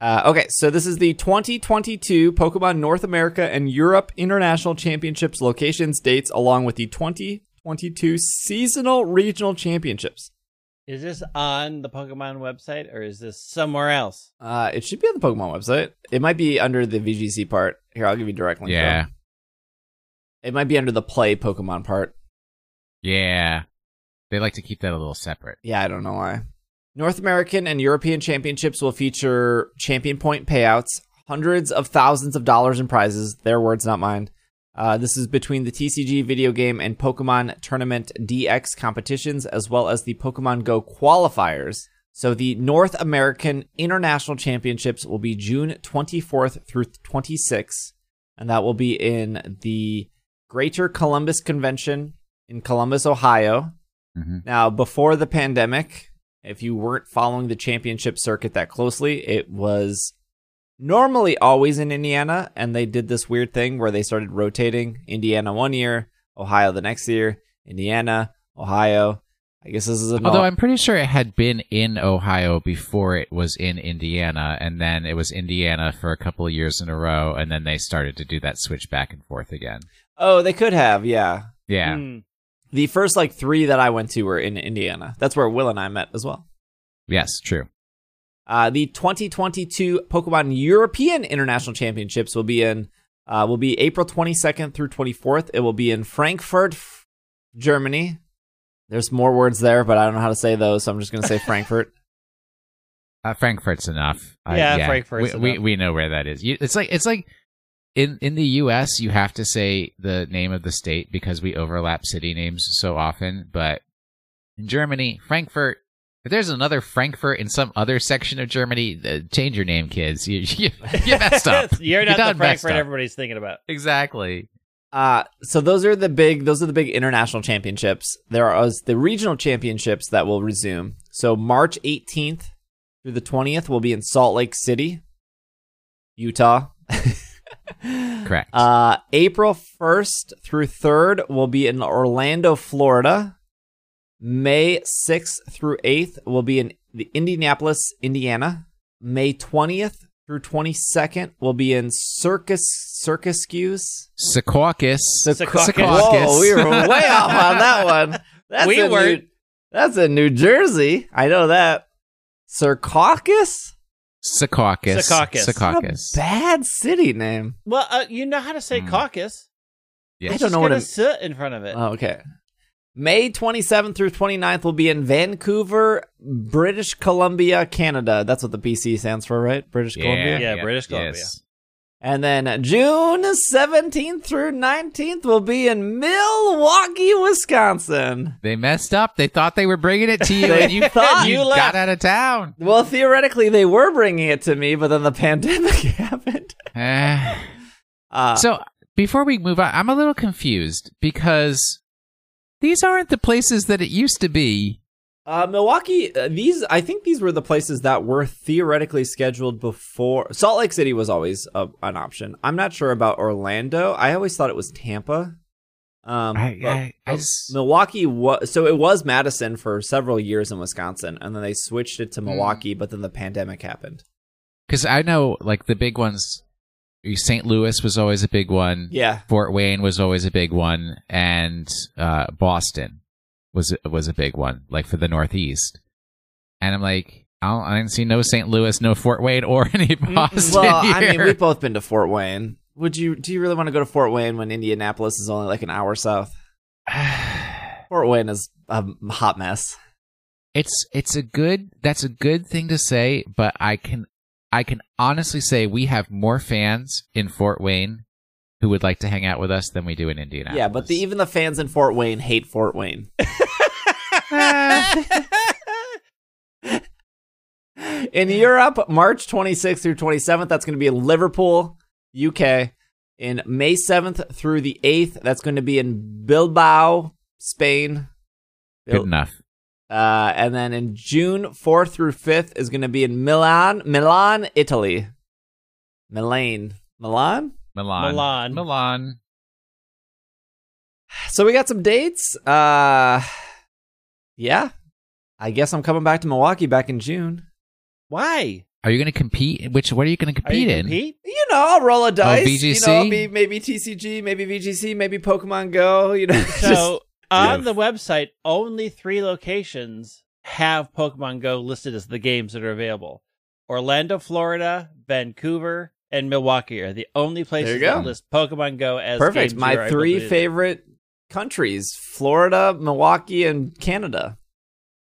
Uh, okay, so this is the 2022 Pokemon North America and Europe International Championships locations dates, along with the 2022 Seasonal Regional Championships. Is this on the Pokemon website or is this somewhere else? Uh, it should be on the Pokemon website. It might be under the VGC part. Here, I'll give you a direct link. Yeah. though. It might be under the Play Pokemon part. Yeah. They like to keep that a little separate. Yeah, I don't know why. North American and European championships will feature champion point payouts, hundreds of thousands of dollars in prizes. Their words, not mine. Uh, this is between the TCG video game and Pokkén Tournament DX competitions, as well as the Pokemon Go qualifiers. So the North American International Championships will be June 24th through 26th, and that will be in the Greater Columbus Convention in Columbus, Ohio. hmm Now, before the pandemic, if you weren't following the championship circuit that closely, it was normally always in Indiana, and they did this weird thing where they started rotating Indiana one year, Ohio the next year, Indiana, Ohio. I guess this is an Although I'm pretty sure it had been in Ohio before it was in Indiana, and then it was Indiana for a couple of years in a row, and then they started to do that switch back and forth again. oh, they could have, yeah. Yeah. Hmm. The first like three that I went to were in Indiana. That's where Will and I met as well. Yes, true. Uh, the 2022 Pokemon European International Championships will be in uh, will be April 22nd through 24th. It will be in Frankfurt, F- Germany. There's more words there, but I don't know how to say those, so I'm just going to say Frankfurt. Uh, Frankfurt's enough. Uh, Yeah, Frankfurt's we, we we know where that is. You, it's like it's like in in the U.S. you have to say the name of the state because we overlap city names so often. But in Germany, Frankfurt, If there's another Frankfurt in some other section of Germany, uh, change your name, kids. You, you, you messed up. You're You not the Frankfurt everybody's thinking about. Exactly. Uh, so those are the big those are the big international championships. There are the regional championships that will resume. So March 18th through the 20th will be in Salt Lake City, Utah. Correct. Uh, April 1st through 3rd will be in Orlando, Florida. May 6th through 8th will be in the Indianapolis, Indiana. May 20th through 22nd will be in Circus Circus Secaucus. Secaucus. Whoa, we were way off on that one. That's We in weren't. New, that's in New Jersey. I know that. Secaucus? Secaucus. Secaucus. Secaucus. Bad city name. Well, uh, you know how to say Hmm. caucus. Yes. I don't know what got a in front of it. Oh, okay. May 27th through 29th will be in Vancouver, British Columbia, Canada. That's what the BC stands for, right? British Columbia. Yeah, British Columbia. yes. And then June 17th through 19th will be in Milwaukee, Wisconsin. They messed up. They thought they were bringing it to you, and you thought- you You got out of town. Well, theoretically, they were bringing it to me, but then the pandemic happened. Eh. Uh, so before we move on, I'm a little confused because these aren't the places that it used to be. Uh, Milwaukee, uh, these I think these were the places that were theoretically scheduled before. Salt Lake City was always a, an option. I'm not sure about Orlando. I always thought it was Tampa. Um, I- but- I- I but s- Milwaukee was so it was Madison for several years in Wisconsin, and then they switched it to Hmm. Milwaukee. But then the pandemic happened. Because I know, like the big ones, St. Louis was always a big one. Yeah, Fort Wayne was always a big one, and uh, Boston was was a big one, like for the Northeast. And I'm like, I, don't, I didn't see no St. Louis, no Fort Wayne, or any mm, Boston well, I mean, we've both been to Fort Wayne. Would you? Do you really want to go to Fort Wayne when Indianapolis is only like an hour south? Fort Wayne is a hot mess. it's it's a good that's a good thing to say, but I can I can honestly say we have more fans in Fort Wayne who would like to hang out with us than we do in Indianapolis. Yeah, but the, even the fans in Fort Wayne hate Fort Wayne. in Europe, March 26th through 27th, that's going to be in Liverpool, UK. In May 7th through the 8th, that's going to be in Bilbao, Spain. good enough. Uh, and then in June 4th through 5th is going to be in Milan, Milan, Italy. Milan. Milan? Milan. Milan. Milan. So we got some dates. Uh, yeah. I guess I'm coming back to Milwaukee back in June. Why? Are you going to compete? Which what are you going to Are you compete in? compete? You know, I'll roll a dice. You VGC? know, maybe, maybe TCG, maybe VGC, maybe Pokemon Go. You know, just- So on Yeah. the website, only three locations have Pokemon Go listed as the games that are available. Orlando, Florida, Vancouver, and Milwaukee are the only places There you go. that list Pokemon Go as perfect. games My you're able three to do. favorite countries: Florida, Milwaukee, and Canada.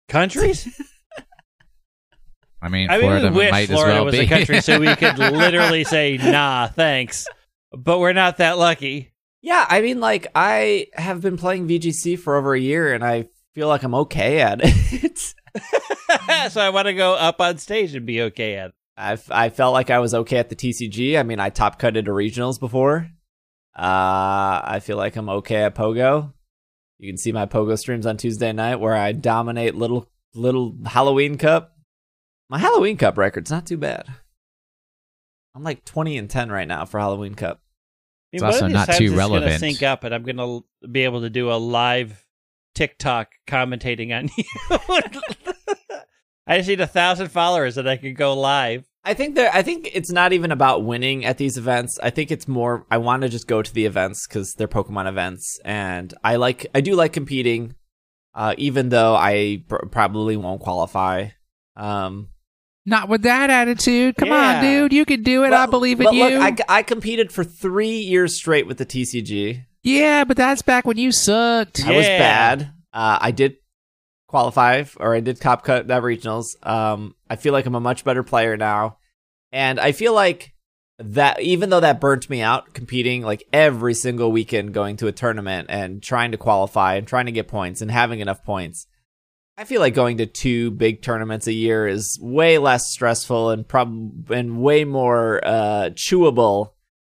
countries. I mean, I Florida mean, we wish might Florida as well was be a country, so we could literally say "Nah, thanks," but we're not that lucky. Yeah, I mean, like I have been playing VGC for over a year, and I feel like I'm okay at it. so I want to go up on stage and be okay at. it. I I felt like I was okay at the TCG. I mean, I top cutted to regionals before. Uh, I feel like I'm okay at Pogo. You can see my Pogo streams on Tuesday night where I dominate little little Halloween Cup. My Halloween Cup record's not too bad. I'm like 20 and 10 right now for Halloween Cup. I It's one of also these not times too it's Gonna relevant. sync up, and I'm gonna be able to do a live TikTok commentating on you. I just need a thousand followers, and I can go live. I think there. I think it's not even about winning at these events. I think it's more. I want to just go to the events because they're Pokemon events, and I like. I do like competing, uh, even though I pr- probably won't qualify. Um, Not with that attitude. Come Yeah. on, dude. You can do it. I believe in but you. Look, I, I competed for three years straight with the TCG. yeah, but that's back when you sucked. I was bad. Uh, I did qualify, or I did top cut at regionals. Um, I feel like I'm a much better player now, and I feel like that even though that burnt me out competing like every single weekend going to a tournament and trying to qualify and trying to get points and having enough points I feel like going to two big tournaments a year is way less stressful and prob and way more uh, chewable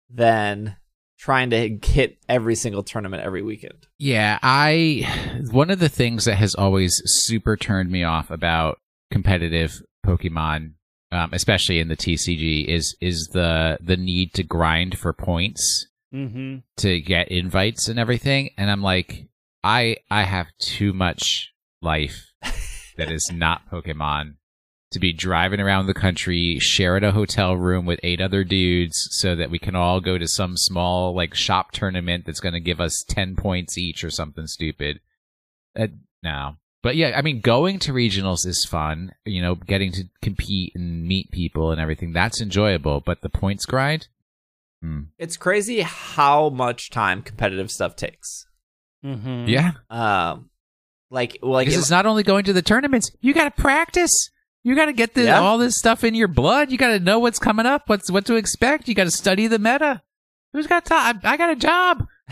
than trying to hit every single tournament every weekend. Yeah, I one of the things that has always super turned me off about competitive Pokemon, um, especially in the TCG, is is the the need to grind for points Mm-hmm. to get invites and everything. And I'm like, I I have too much life that is not Pokemon to be driving around the country, sharing a hotel room with eight other dudes so that we can all go to some small like shop tournament that's going to give us 10 points each or something stupid. Uh, no. But yeah, I mean, going to regionals is fun. You know, getting to compete and meet people and everything, that's enjoyable. But the points grind? Hmm. It's crazy how much time competitive stuff takes. Mm-hmm. Yeah. Um, like, like Because if- it's not only going to the tournaments, you got to practice. You got to get the, Yeah. all this stuff in your blood. You got to know what's coming up, what's what to expect. You got to study the meta. Who's got time? I got a job.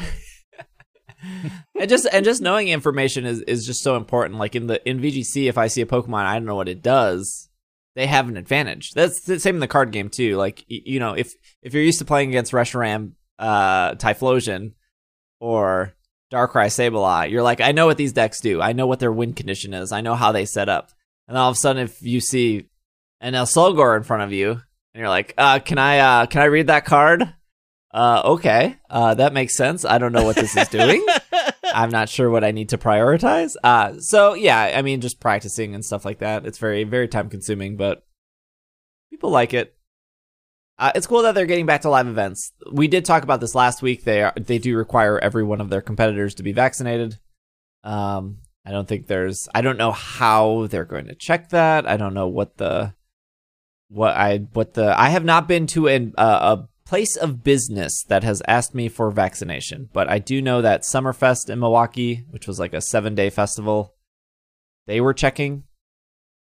and just and just knowing information is, is just so important. Like in the in VGC, if I see a Pokemon, I don't know what it does. They have an advantage. That's the same in the card game too. Like you know, if if you're used to playing against Reshiram, uh, Typhlosion, or Darkrai Sableye, you're like, I know what these decks do. I know what their win condition is. I know how they set up. And all of a sudden, if you see an El Solgor in front of you, and you're like, uh, can I uh, can I read that card? Uh, okay, uh, that makes sense. I don't know what this is doing. I'm not sure what I need to prioritize. Uh, so yeah, I mean, just practicing and stuff like that. It's very, very time consuming, but people like it. Uh, it's cool that they're getting back to live events. We did talk about this last week. They are, they do require every one of their competitors to be vaccinated. Um, I don't think there's. I don't know how they're going to check that. I don't know what the what I what the I have not been to an, uh, a place of business that has asked me for vaccination, but I do know that Summerfest in Milwaukee, which was like a seven day festival, they were checking.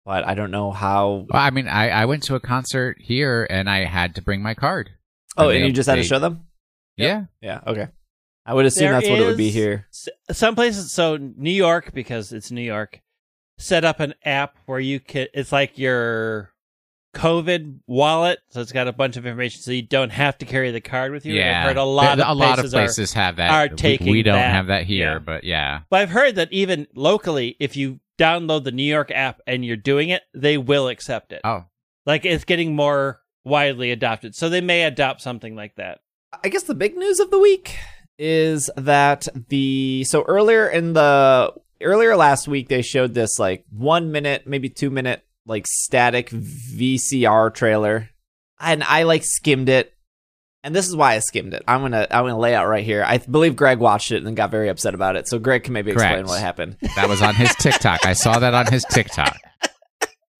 But I don't know how. Well, I mean, I, I went to a concert here and I had to bring my card. Oh, And and they- you just had to show them? Yeah. Yeah. Okay. I would assume There that's what it would be here. Some places, so New York, because it's New York, set up an app where you can. It's like your COVID wallet, so it's got a bunch of information, so you don't have to carry the card with you. Yeah. I've heard a lot There- of a lot of places are- have that. are We- taking we, don't that. have that here, Yeah. but yeah. But I've heard that even locally, if you download the New York app and you're doing it, they will accept it. Oh, Like it's getting more widely adopted, so they may adopt something like that. I guess the big news of the week is that the so earlier in the earlier last week they showed this like one minute, maybe two minute like static VCR trailer, and I like skimmed it. And this is why I skimmed it. I'm gonna I'm gonna lay out right here. I believe Greg watched it and then got very upset about it. So Greg can maybe explain Correct. what happened. that was on his TikTok. I saw that on his TikTok. I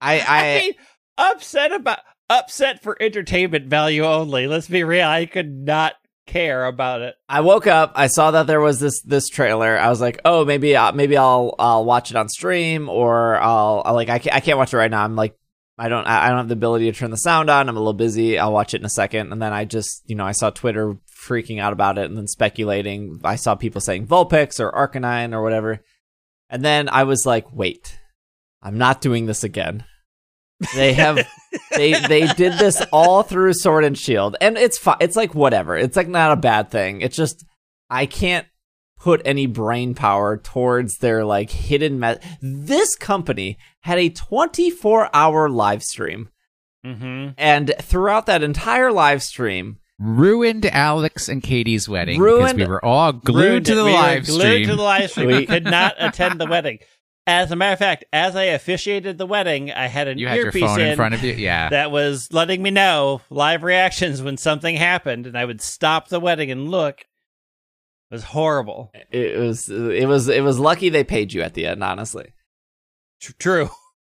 I I upset about upset for entertainment value only. Let's be real. I could not care about it. I woke up. I saw that there was this this trailer. I was like, oh, maybe uh, maybe I'll I'll watch it on stream or I'll, I'll like I can't, I can't watch it right now. I'm like I don't I don't have the ability to turn the sound on. I'm a little busy. I'll watch it in a second. And then I just you know I saw Twitter freaking out about it and then speculating. I saw people saying Vulpix or Arcanine or whatever. And then I was like, wait, I'm not doing this again. They have they they did this all through Sword and Shield, and it's fine. It's like whatever. It's like not a bad thing. It's just I can't put any brain power towards their like hidden. Me- this company had a 24 hour live stream, Mm-hmm. and throughout that entire live stream, Ruined Alex and Katie's wedding Ruined- because we were all glued to the we live were glued stream. to the live stream. We- we could not attend the wedding. As a matter of fact, as I officiated the wedding, I had an you had your earpiece phone in, in front of you. Yeah. that was letting me know live reactions when something happened, and I would stop the wedding and look. It was horrible. it was it was it was lucky they paid you at the end. Honestly, True.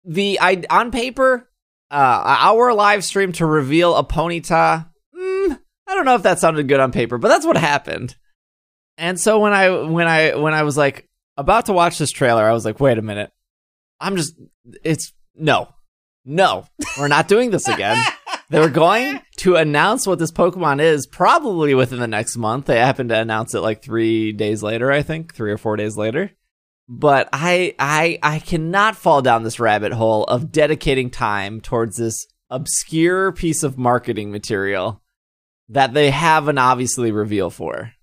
the I on paper, uh, our live stream to reveal a Ponyta. Mm, I don't know if that sounded good on paper, but that's what happened. And so when I when I when I was like about to watch this trailer, I was like, wait a minute, I'm just it's no, no, we're not doing this again. They're going to announce what this Pokemon is probably within the next month. They happen to announce it like three days later, I think, three or four days later. but I I I cannot fall down this rabbit hole of dedicating time towards this obscure piece of marketing material that they have an obviously reveal for.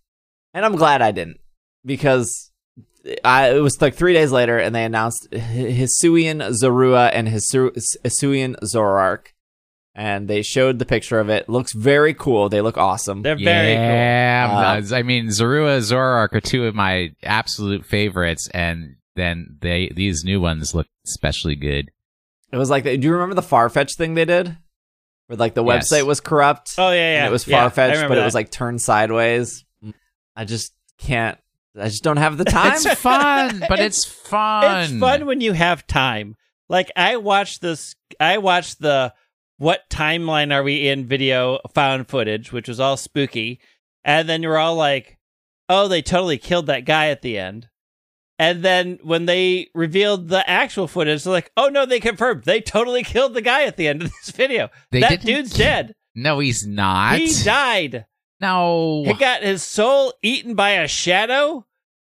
And I'm glad I didn't because I, it was like three days later and they announced Hisuian Zorua and Hisu- Hisuian Zoroark. And they showed the picture of it. Looks very cool. They look awesome. They're very cool. yeah, Uh, I mean, Zorua, Zoroark are two of my absolute favorites, and then they these new ones look especially good. It was like, do you remember the Farfetch thing they did? Where like the Yes. website was corrupt. Oh yeah, yeah. and it was Yeah, I far fetched, but it was like turned sideways. I just can't. I just don't have the time. It's fun, but it's fun. It's fun when you have time. Like I watched this I watched the what timeline are we in video found footage, which was all spooky, and then you're all like, "Oh, they totally killed that guy at the end." And then when they revealed the actual footage, they're like, "Oh no, they confirmed they totally killed the guy at the end of this video. They that dude's ki- dead. No, he's not. He died. No. He got his soul eaten by a shadow."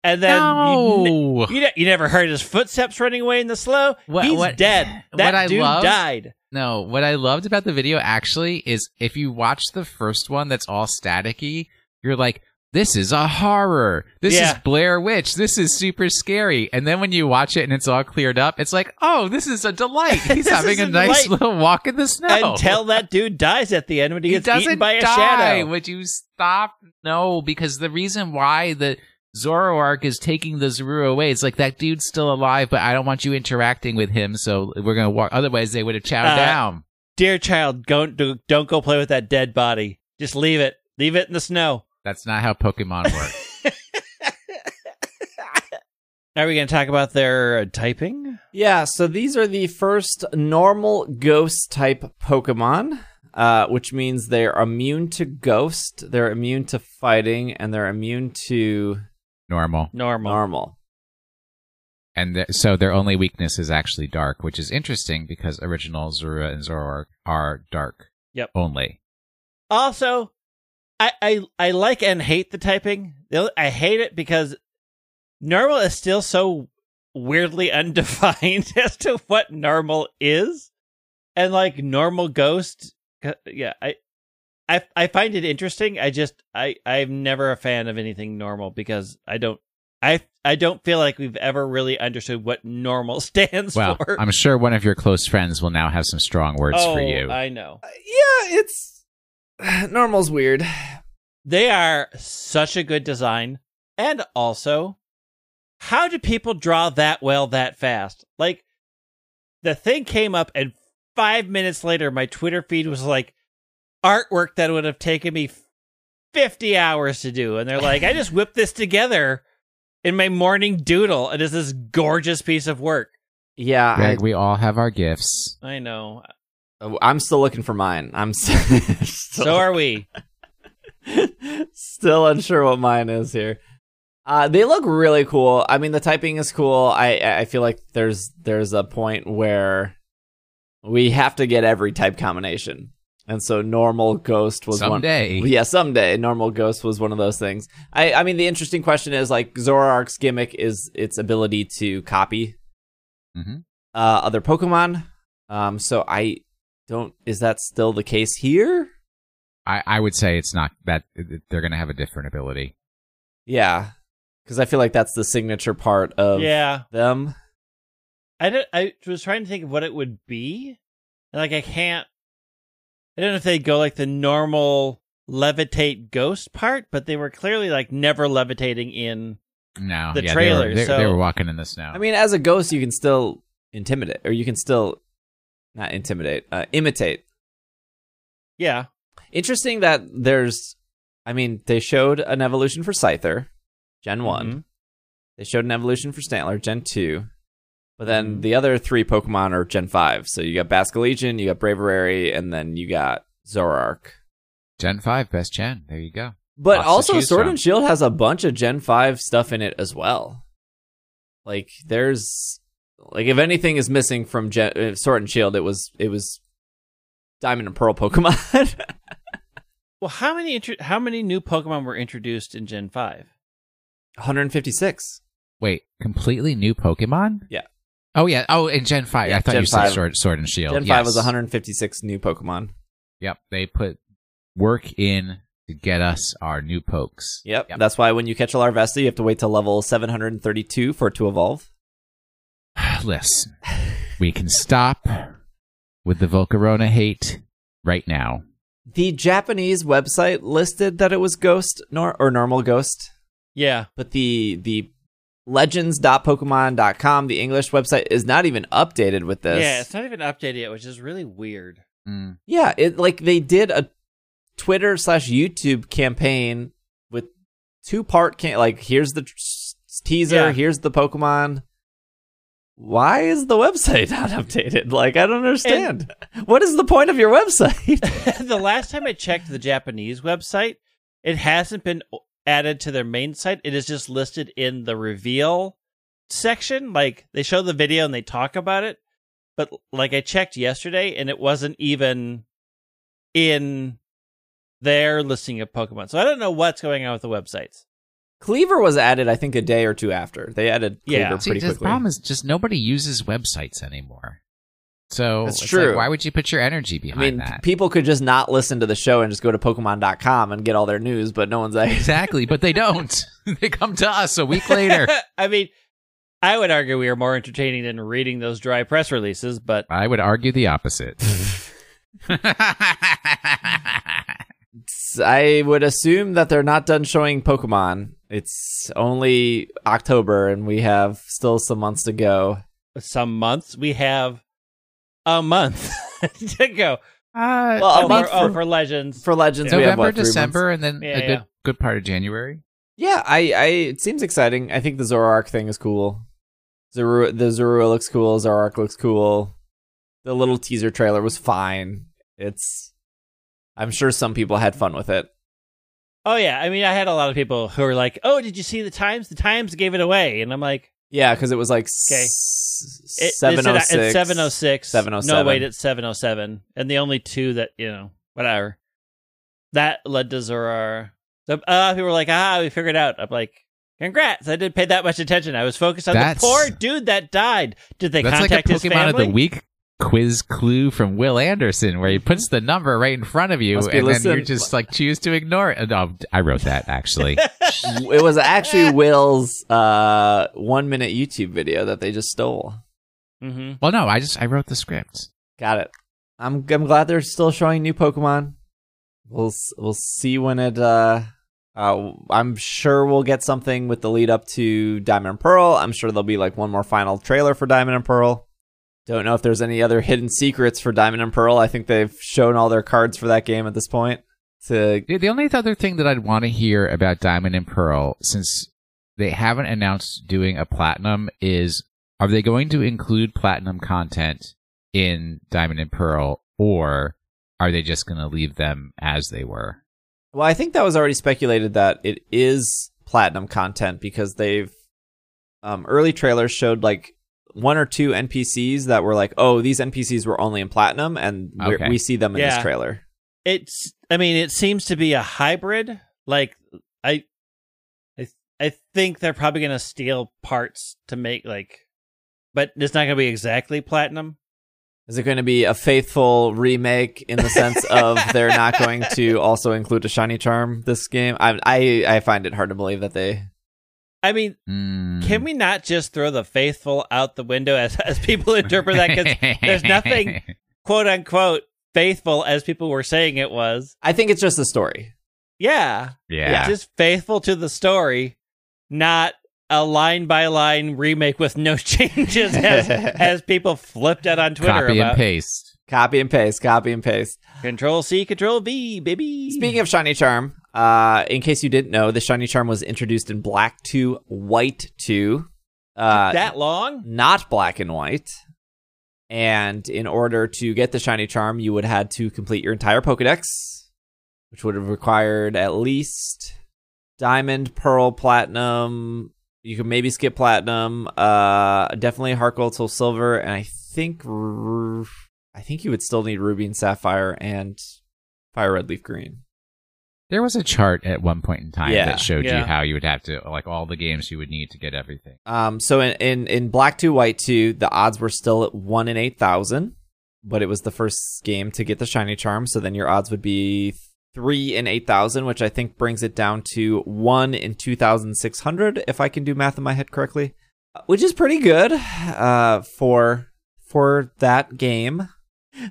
And then you, no. you, ne- you never heard his footsteps running away in the slow. What- He's what- dead. That dude love- died. No, what I loved about the video actually is if you watch the first one that's all staticky, you're like, this is a horror. This Yeah. is Blair Witch. This is super scary. And then when you watch it and it's all cleared up, it's like, oh, this is a delight. He's having a a nice little walk in the snow. Until that dude dies at the end when he he gets doesn't eaten by a die. shadow. Would you stop? No, because the reason why the Zoroark is taking the Zorua away, it's like that dude's still alive, but I don't want you interacting with him, so we're gonna walk. Otherwise, they would have chowed Uh, down. Dear child, don't do, don't go play with that dead body. Just leave it. Leave it in the snow. That's not how Pokemon work. Are we going to talk about their uh, typing? Yeah, so these are the first normal ghost type Pokemon, uh, which means they're immune to ghost, they're immune to fighting, and they're immune to Normal. Normal. normal. And th- so their only weakness is actually dark, which is interesting because original Zorua and Zoroark are dark. Yep. Only. Also, I, I I like and hate the typing. I hate it because normal is still so weirdly undefined as to what normal is, and like normal ghost. uh, Yeah, I. I, I find it interesting. I just I I'm never a fan of anything normal because I don't I I don't feel like we've ever really understood what normal stands Well, for. I'm sure one of your close friends will now have some strong words oh, for you. I know. Uh, yeah, it's normal's weird. They are such a good design. And also, how do people draw that well that fast? Like, the thing came up, and five minutes later, my Twitter feed was like artwork that would have taken me 50 hours to do. And they're like, I just whipped this together in my morning doodle, and it's this gorgeous piece of work. Yeah, Greg, we all have our gifts. I know. I, I'm still looking for mine. I'm s- still, So are we. still unsure what mine is here. Uh, they look really cool. I mean, the typing is cool. I I feel like there's there's a point where we have to get every type combination, and so normal ghost was Someday. one. Yeah, someday normal ghost was one of those things. I I mean, the interesting question is like Zoroark's gimmick is its ability to copy hmm uh, other Pokemon. Um, so I don't. Is that still the case here? I, I would say it's not that they're going to have a different ability. Yeah, because I feel like that's the signature part of Yeah. them. I don't, I was trying to think of what it would be. And like I can't I don't know if they'd go like the normal levitate ghost part, but they were clearly like never levitating in No, The yeah, trailer, They were, they, so- they were walking in the snow. I mean, as a ghost, you can still intimidate, or you can still not intimidate, uh, imitate. Yeah. Interesting that there's. I mean, they showed an evolution for Scyther, Gen one. Mhm. They showed an evolution for Stantler, Gen two. But then Mhm. the other three Pokemon are Gen five. So you got Basculegion, you got Braviary, and then you got Zoroark. Gen five, best gen. There you go. But Lots also, Sword from. and Shield has a bunch of Gen 5 stuff in it as well. Like, there's. Like, if anything is missing from Gen- uh, Sword and Shield, it was it was Diamond and Pearl Pokemon. Well, how many intro- how many new Pokemon were introduced in Gen 5? 156. Wait, completely new Pokemon? Yeah. Oh yeah. Oh, in Gen Five. Yeah, I thought Gen you said 5. Sword, Sword and Shield. Gen yes. 5 was 156 new Pokemon. Yep. They put work in to get us our new pokes. Yep. Yep. That's why when you catch a Larvesta, you have to wait till level 732 for it to evolve. Listen, we can stop with the Volcarona hate right now. The Japanese website listed that it was Ghost nor- or normal Ghost, Yeah. but the the legends.pokemon.com, the English website, is not even updated with this. Yeah, it's not even updated yet, which is really weird. Mm. Yeah, it like they did a Twitter slash YouTube campaign with two part can like here's the tr- teaser, Yeah. here's the Pokemon. Why is the website not updated? Like I don't understand. what is the point of your website? the last time I checked the Japanese website, it hasn't been added to their main site. It is just listed in the reveal section. Like they show the video and they talk about it. But like I checked yesterday and it wasn't even in their listing of Pokemon. So I don't know what's going on with the websites. Kleavor was added, I think, a day or two after. They added Kleavor Yeah. See, pretty the problem is just nobody uses websites anymore. So That's it's true. Like, why would you put your energy behind I behind mean, that? people could just not listen to the show and just go to Pokemon.com and get all their news, but no one's like, exactly, but they don't. they come to us a week later. I mean, I would argue we are more entertaining than reading those dry press releases, but I would argue the opposite. I would assume that they're not done showing Pokemon. It's only October and we have still some months to go. some months we have a month to go. Uh, Well, a oh, month for, oh, for- for Legends. For Legends, we have November, what, December, months? and then Yeah, a good yeah. good part of January. Yeah, I, I, it seems exciting. I think the Zoroark thing is cool. Zoro, the Zorua looks cool. Zoroark looks cool. The little teaser trailer was fine. It's, I'm sure some people had fun with it. Oh yeah, I mean, I had a lot of people who were like, "Oh, did you see the Times? The Times gave it away," and I'm like, Yeah, because it was like Okay. s- it, seven oh It's six. seven oh six. 707. No, wait, it's seven oh seven, and the only two that you know, whatever, that led to Zorar. So uh, people were like, "Ah, we figured it out." I'm like, "Congrats!" I didn't pay that much attention. I was focused on That's- the poor dude that died. Did they That's like a contact his family? of the Week quiz clue from Will Anderson, where he puts the number right in front of you, Must be and then listen- you just like choose to ignore it. No, I wrote that actually. it was actually Will's uh, one minute YouTube video that they just stole. hmm well, no, I just I wrote the script. Got it. I'm I'm glad they're still showing new Pokemon. We'll we'll see when it. Uh, uh, I'm sure we'll get something with the lead up to Diamond and Pearl. I'm sure there'll be like one more final trailer for Diamond and Pearl. Don't know if there's any other hidden secrets for Diamond and Pearl. I think they've shown all their cards for that game at this point. To The, the only other thing that I'd want to hear about Diamond and Pearl, since they haven't announced doing a platinum, is are they going to include platinum content in Diamond and Pearl, or are they just going to leave them as they were? Well, I think that was already speculated that it is platinum content because they've um, early trailers showed like one or two NPCs that were like, "Oh, these NPCs were only in platinum," and we're- Okay. we see them in Yeah. this trailer. It's. I mean, it seems to be a hybrid. Like I, I, I think they're probably going to steal parts to make like, but it's not going to be exactly platinum. Is it going to be a faithful remake in the sense of they're not going to also include a shiny charm this game? I I I find it hard to believe that they. I mean, Mm. can we not just throw the faithful out the window as as people interpret that? Because there's nothing quote unquote faithful as people were saying it was. I think it's just a story. Yeah, yeah. it's just faithful to the story, not a line by line remake with no changes as as people flipped out on Twitter Copy about. and paste. Copy and paste. Copy and paste. Control C, Control V, baby. Speaking of shiny charm, uh, in case you didn't know, the shiny charm was introduced in Black Two, White Two. Uh, that long? not black and white. And in order to get the shiny charm, you would had to complete your entire Pokedex, which would have required at least diamond, pearl, platinum. You could maybe skip platinum. Uh, definitely heart gold, soul silver, and I think r- I think you would still need ruby and sapphire and fire red, leaf green. There was a chart at one point in time Yeah. that showed you how you would have to like all the games you would need to get everything. Um, so in, in in Black Two White Two, the odds were still at one in eight thousand, but it was the first game to get the shiny charm. So then your odds would be three in eight thousand, which I think brings it down to one in two thousand six hundred, if I can do math in my head correctly, which is pretty good uh, for for that game.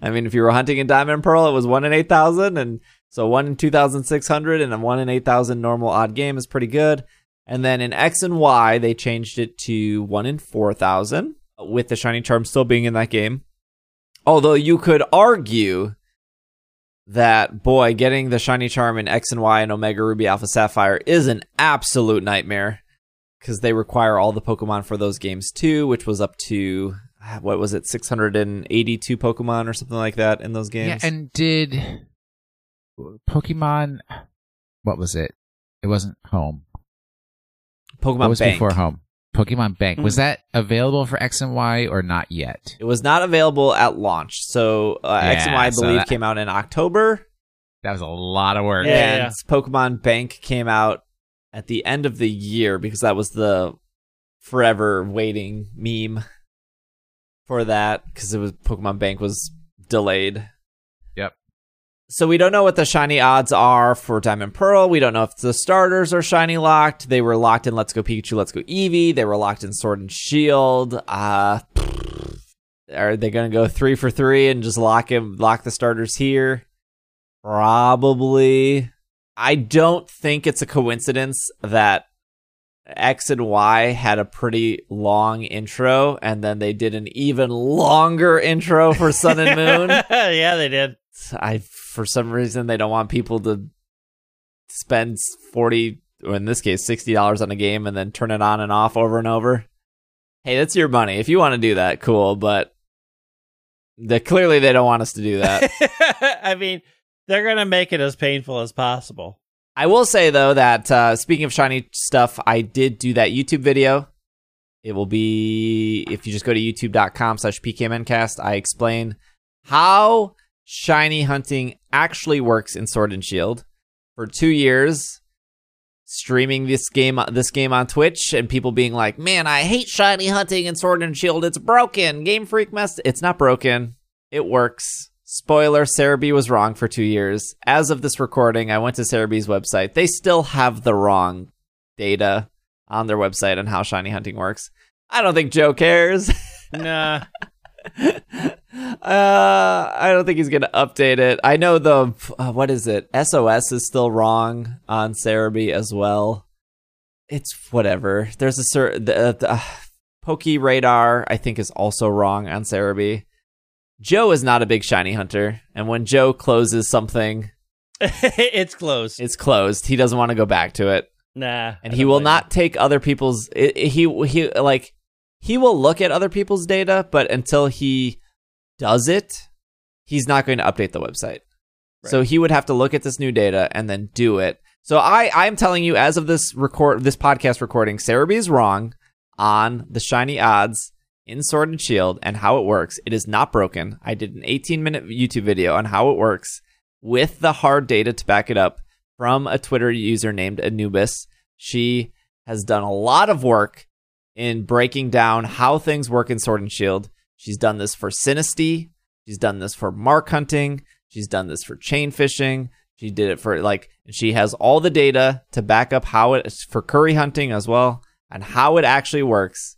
I mean, if you were hunting in Diamond and Pearl, it was one in eight thousand, and so one in two thousand six hundred, and a one in eight thousand normal odd game is pretty good. And then in X and Y, they changed it to one in four thousand, with the shiny charm still being in that game. Although you could argue that boy, getting the shiny charm in X and Y and Omega Ruby Alpha Sapphire is an absolute nightmare because they require all the Pokemon for those games too, which was up to what was it, six hundred and eighty-two Pokemon or something like that in those games. Yeah, and did Pokemon? What was it? It wasn't Home. Pokemon what was Bank. before Home? Pokemon Bank. Was Mhm. that available for X and Y or not yet? It was not available at launch, so uh, X and Y, I Yeah, so believe, that- came out in October. That was a lot of work. Yeah. and Pokemon Bank came out at the end of the year because that was the forever waiting meme for that because it was Pokemon Bank was delayed. So we don't know what the shiny odds are for Diamond Pearl. We don't know if the starters are shiny locked. They were locked in Let's Go Pikachu, Let's Go Eevee. They were locked in Sword and Shield. Uh are they going to go 3 for 3 and just lock him lock the starters here? Probably. I don't think it's a coincidence that X and Y had a pretty long intro and then they did an even longer intro for Sun and Moon. yeah, they did. I for some reason they don't want people to spend 40 or in this case $60 on a game and then turn it on and off over and over. Hey, that's your money. If you want to do that, cool, but they clearly they don't want us to do that. I mean, they're gonna make it as painful as possible. I will say though that uh, speaking of shiny stuff, I did do that YouTube video. It will be if you just go to youtube.com slash pkmncast, I explain how shiny hunting actually works in Sword and Shield. For two years, streaming this game this game on Twitch and people being like, Man, I hate shiny hunting in Sword and Shield. It's broken. Game Freak messed it's not broken. It works. Spoiler, Serebii was wrong for two years. As of this recording, I went to Serebii's website. They still have the wrong data on their website on how shiny hunting works. I don't think Joe cares. Nah. uh, I don't think he's going to update it. I know the, uh, what is it? SOS is still wrong on Serebii as well. It's whatever. There's a certain, the, the, uh, Poke Radar, I think, is also wrong on Serebii. Joe is not a big shiny hunter, and when Joe closes something, it's closed. it's closed. He doesn't want to go back to it, nah. and he will not take other people's. i i- he he like he will look at other people's data, but until he does it, he's not going to update the website. So he would have to look at this new data and then do it. So I I'm telling you, as of this record this podcast recording, Serebii is wrong on the shiny odds in Sword and Shield and how it works. It is not broken. I did an 18 minute YouTube video on how it works with the hard data to back it up from a Twitter user named Anubis. She has done a lot of work in breaking down how things work in Sword and Shield. She's done this for Synesty. She's done this for mark hunting. She's done this for chain fishing. She did it for like, she has all the data to back up how it for curry hunting as well and how it actually works.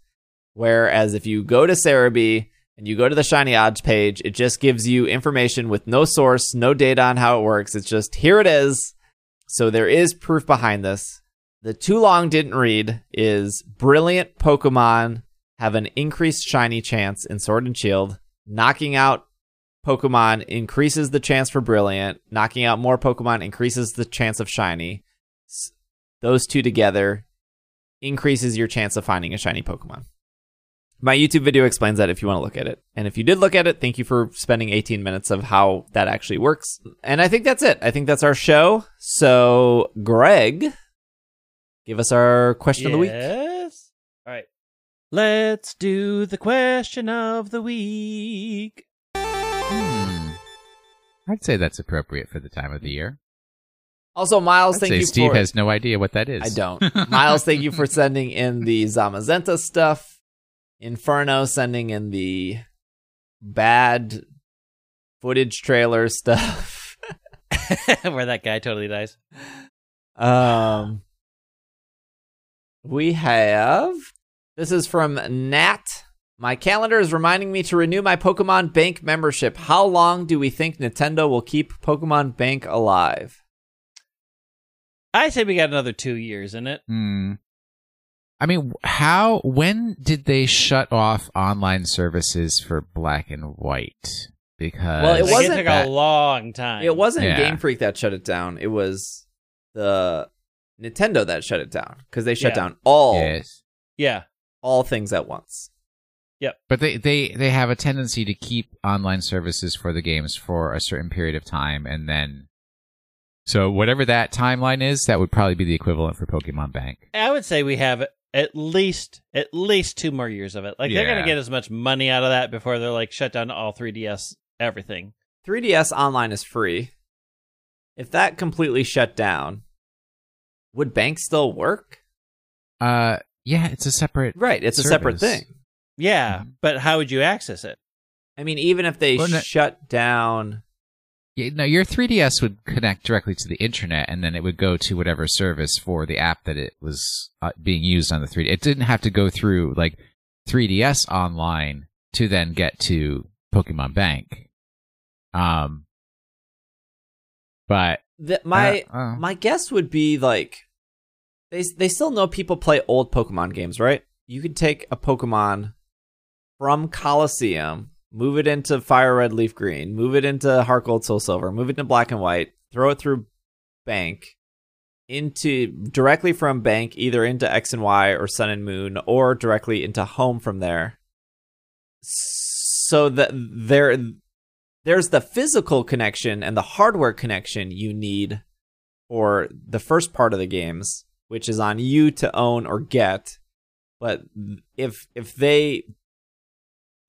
Whereas if you go to Serebii and you go to the Shiny Odds page, it just gives you information with no source, no data on how it works. It's just here it is. So there is proof behind this. The too long didn't read is brilliant Pokemon have an increased shiny chance in Sword and Shield. Knocking out Pokemon increases the chance for brilliant. Knocking out more Pokemon increases the chance of shiny. Those two together increases your chance of finding a shiny Pokemon. My YouTube video explains that if you want to look at it. And if you did look at it, thank you for spending 18 minutes of how that actually works. And I think that's it. I think that's our show. So, Greg, give us our question of the week. Yes. All right. Let's do the question of the week. Hmm. I'd say that's appropriate for the time of the year. Also, Miles, I'd thank say you Steve for. has no idea what that is. I don't. Miles, thank you for sending in the Zamazenta stuff. Inferno sending in the bad footage trailer stuff. Where that guy totally dies. Um, we have this is from Nat. My calendar is reminding me to renew my Pokemon Bank membership. How long do we think Nintendo will keep Pokemon Bank alive? I say we got another two years in it. Hmm. I mean, how? When did they shut off online services for Black and White? Because Well, it wasn't it took that- a long time. It wasn't Yeah. Game Freak that shut it down. It was the Nintendo that shut it down because they shut Yeah. down all Yes. Yeah. All things at once. Yep. But they, they, they have a tendency to keep online services for the games for a certain period of time and then so whatever that timeline is, that would probably be the equivalent for Pokemon Bank. I would say we have at least at least two more years of it. Like they're gonna get as much money out of that before they're like shut down all 3DS everything. 3DS Online is free. If that completely shut down, would Bank still work? Uh yeah, it's a separate Right, it's a separate thing. Yeah, Mhm. but how would you access it? I mean, even if they Well, no- shut down, Yeah, no, your 3DS would connect directly to the internet, and then it would go to whatever service for the app that it was uh, being used on the 3D. It didn't have to go through like 3DS online to then get to Pokemon Bank. Um, but the, my uh, uh, my guess would be like they they still know people play old Pokemon games, right? You could take a Pokemon from Colosseum, move it into Fire Red Leaf Green, move it into Heart Gold Soul Silver, move it into Black and White, throw it through Bank into directly from Bank either into X and Y or Sun and Moon or directly into Home from there. So that there there's the physical connection and the hardware connection you need for the first part of the games, which is on you to own or get. But if if they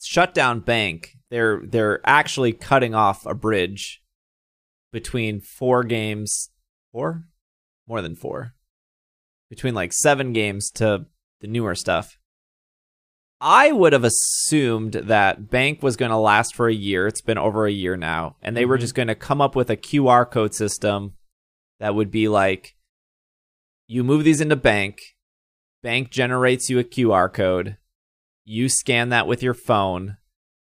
shut down bank, they're they're actually cutting off a bridge between four games, four, more than four, between like seven games to the newer stuff. I would have assumed that Bank was going to last for a year. It's been over a year now. And they were Mhm. just going to come up with a QR code system that would be like you move these into Bank, Bank generates you a QR code, you scan that with your phone,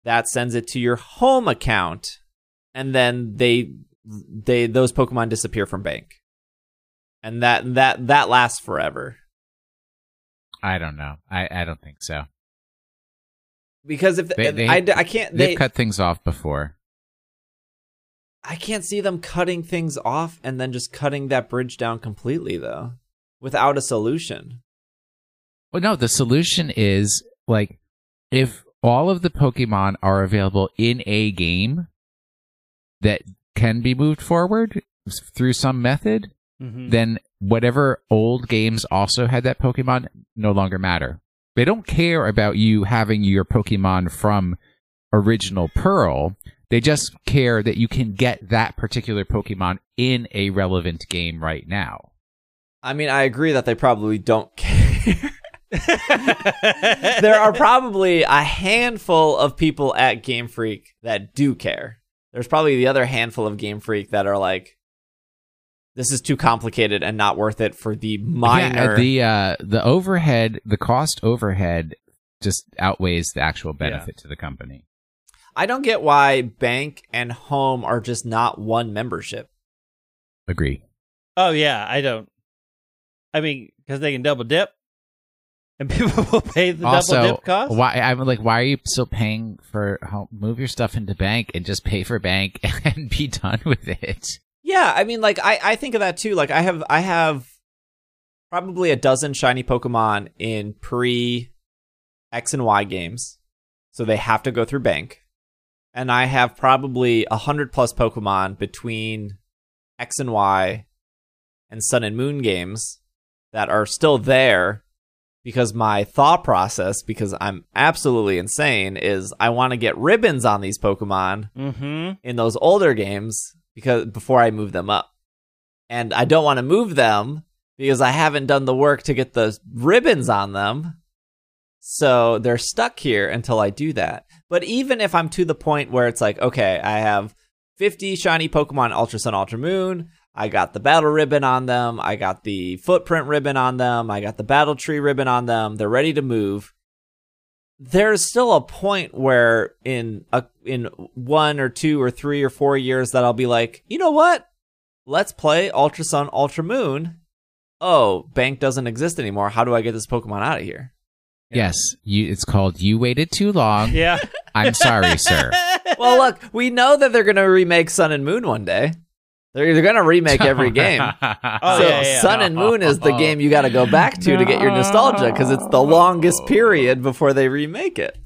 that sends it to your home account, and then they they those Pokemon disappear from Bank. And that that that lasts forever. I don't know. I, I don't think so. Because if They- they- I, I can't They've they cut things off before. I can't see them cutting things off and then just cutting that bridge down completely though without a solution. Well, no, the solution is like if all of the Pokemon are available in a game that can be moved forward through some method, Mhm. then whatever old games also had that Pokemon no longer matter. They don't care about you having your Pokemon from original Pearl. They just care that you can get that particular Pokemon in a relevant game right now. I mean, I agree that they probably don't care. there are probably a handful of people at Game Freak that do care. There's probably the other handful of Game Freak that are like, this is too complicated and not worth it for the minor. Yeah, the uh, the overhead, the cost overhead, just outweighs the actual benefit to the company. I don't get why Bank and Home are just not one membership. Agree. oh yeah, I don't. I mean, because they can double dip, and people will pay the double dip cost. why I'm like, why are you still paying for home? Move your stuff into bank and just pay for bank and be done with it. Yeah, I mean, like I, I think of that too. Like I have, I have probably a dozen shiny Pokemon in pre X and Y games, so they have to go through bank. And I have probably a hundred plus Pokemon between X and Y and Sun and Moon games that are still there because my thought process, because I'm absolutely insane, is I want to get ribbons on these Pokemon mm-hmm. in those older games because before I move them up. and I don't want to move them because I haven't done the work to get the ribbons on them. So they're stuck here until I do that. But even if I'm to the point where it's like, okay, I have 50 shiny Pokemon Ultra Sun, Ultra Moon. I got the battle ribbon on them. I got the footprint ribbon on them. I got the battle tree ribbon on them. They're ready to move. There's still a point where in a, in one or two or three or four years that I'll be like, you know what? Let's play Ultra Sun, Ultra Moon. Oh, bank doesn't exist anymore. How do I get this Pokemon out of here? Yes, you, it's called You Waited Too Long. Yeah. I'm sorry, sir. Well, look, we know that they're going to remake Sun and Moon one day. They're, they're going to remake every oh, game. Oh, so yeah, yeah. Sun and Moon is the game you got to go back to to get your nostalgia because it's the longest period before they remake it.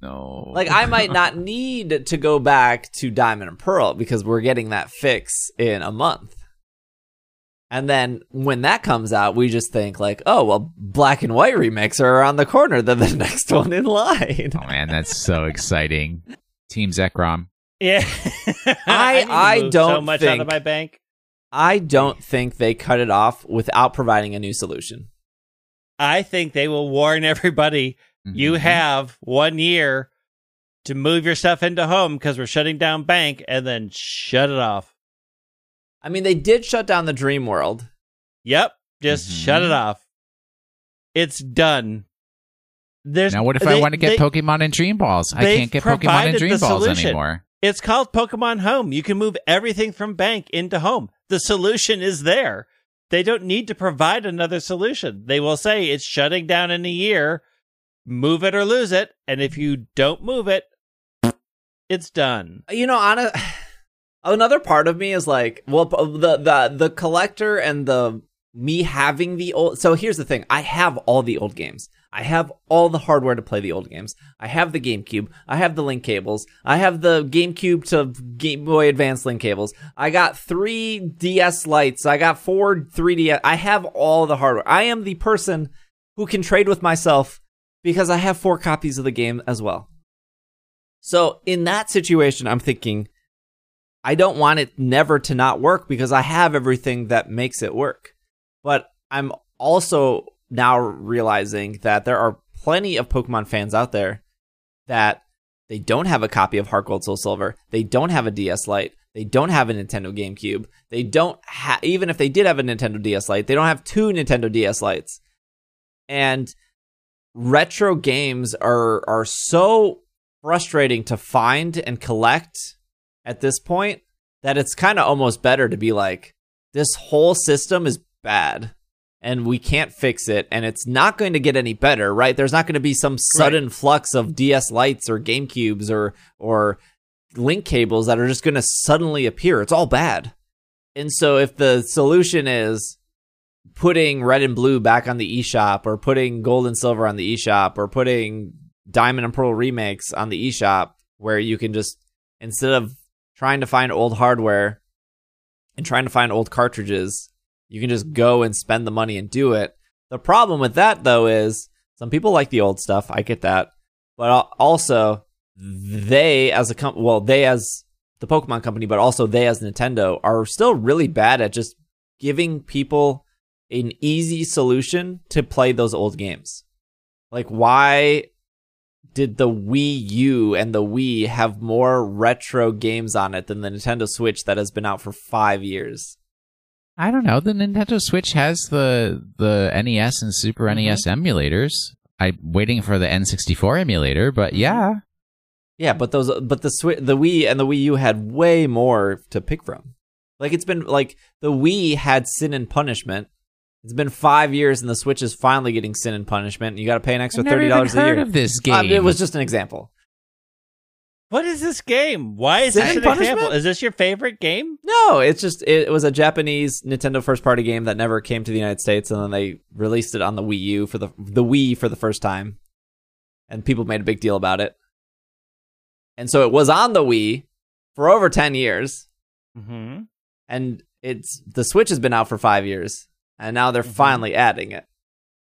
no. Like I might not need to go back to Diamond and Pearl because we're getting that fix in a month. And then when that comes out, we just think like, oh well, black and white remakes are around the corner. They're the next one in line. Oh man, that's so exciting. Team Zekrom. Yeah. I- need to I don't much out of think- my bank. I don't think they cut it off without providing a new solution. I think they will warn everybody you Mhm. have one year to move your stuff into home because we're shutting down bank and then shut it off. I mean, they did shut down the Dream World. Yep. Just Mhm. shut it off. It's done. There's Now, what if I want to get they- Pokemon and Dream Balls? I can't get Pokemon and Dream Balls solution. anymore. It's called Pokemon Home. You can move everything from bank into home. The solution is there. They don't need to provide another solution. They will say it's shutting down in a year. Move it or lose it. And if you don't move it, it's done. You know, on another part of me is like, well, the the the collector and the me having the old. So here's the thing: I have all the old games. I have all the hardware to play the old games. I have the GameCube. I have the link cables. I have the GameCube to Game Boy Advance link cables. I got three DS lights. I got four 3DS. I have all the hardware. I am the person who can trade with myself because I have four copies of the game as well. So in that situation, I'm thinking, I don't want it never to not work because I have everything that makes it work. But I'm also now realizing that there are plenty of Pokemon fans out there that they don't have a copy of Heart Gold Soul Silver. They don't have a DS Lite. They don't have a Nintendo GameCube. They don't have, even if they did have a Nintendo DS Lite, they don't have two Nintendo DS Lites. And retro games are are so frustrating to find and collect at this point that it's kind of almost better to be like this whole system is bad and we can't fix it and it's not going to get any better right? There's not going to be some sudden flux of ds lights or gamecubes or or link cables that are just going to suddenly appear. It's all bad. And so if the solution is putting red and blue back on the eShop or putting gold and silver on the eShop or putting diamond and pearl remakes on the eShop where you can just instead of trying to find old hardware and trying to find old cartridges, you can just go and spend the money and do it. The problem with that though is some people like the old stuff. I get that. But also they as a com- well, they as the Pokemon company, but also they as Nintendo are still really bad at just giving people an easy solution to play those old games. Like why did the Wii U and the Wii have more retro games on it than the Nintendo Switch that has been out for 5 years? I don't know. The Nintendo Switch has the the NES and Super Mhm. NES emulators. I'm waiting for the N64 emulator, but yeah. Yeah, but those but the Swi the Wii and the Wii U had way more to pick from. Like it's been like the Wii had Sin and Punishment. It's been 5 years and the Switch is finally getting Sin and Punishment and you got to pay an extra $30 a year. of this game. Um, it was just an example. What is this game? Why is Sin this an Punishment? example? Is this your favorite game? No, it's just it was a Japanese Nintendo first party game that never came to the United States, and then they released it on the Wii U for the the Wii for the first time, and people made a big deal about it. And so it was on the Wii for over ten years, Mm-hmm. and it's the Switch has been out for five years, and now they're Mhm. finally adding it.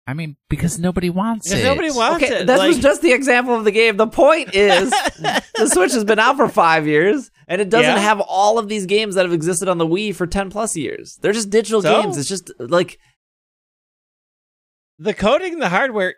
I mean, because nobody wants it. nobody wants Okay, it. that like, was just the example of the game. The point is, the Switch has been out for five years, And it doesn't Yeah. have all of these games that have existed on the Wii for 10 plus years. They're just digital So? games. It's just like the coding and the hardware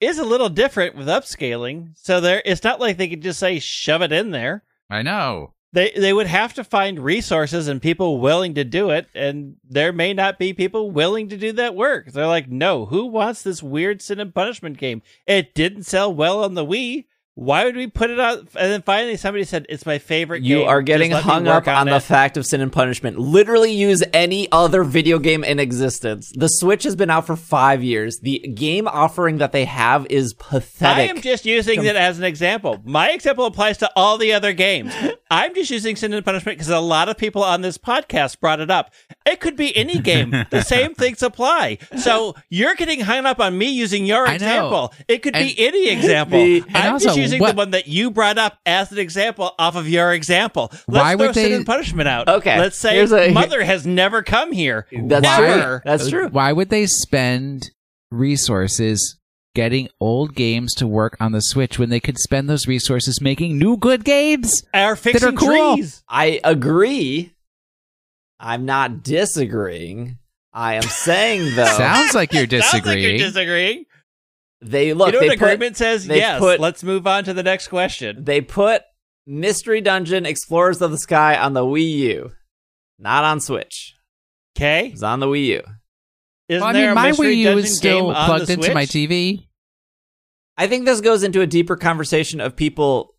is a little different with upscaling. So there it's not like they could just say shove it in there. I know. They they would have to find resources and people willing to do it, and there may not be people willing to do that work. They're like, no, who wants this weird sin and punishment game? It didn't sell well on the Wii. Why would we put it out? And then finally, somebody said it's my favorite. you game. are getting hung up on, the fact of sin and punishment. Literally use any other video game in existence. The Switch has been out for five years. The game offering that they have is pathetic. I am just using it as an example. My example applies to all the other games. I'm just using Sin and Punishment because a lot of people on this podcast brought it up. It could be any game. the same things apply. So you're getting hung up on me using your example. It could be any example. The- and I'm also, using what- the one that you brought up as an example off of your example. Let's Why throw would Sin they- and Punishment out. Okay, Let's say a- Mother has never come here. That's Never. true. That's true. Why would they spend resources getting old games to work on the Switch when they could spend those resources making new good games? Are fixing cool. trees. I agree. I'm not disagreeing. I am saying though Sounds like you're Sounds like disagreeing. you're disagreeing. They look you know they what put, agreement says? they Yes. put- Let's move on to the next question. they put Mystery Dungeon Explorers of the Sky on the Wii U, not on Switch. Okay. It's on the Wii U. Isn't well, I there mean, a my mystery Wii U is still plugged the into my TV. I think this goes into a deeper conversation of people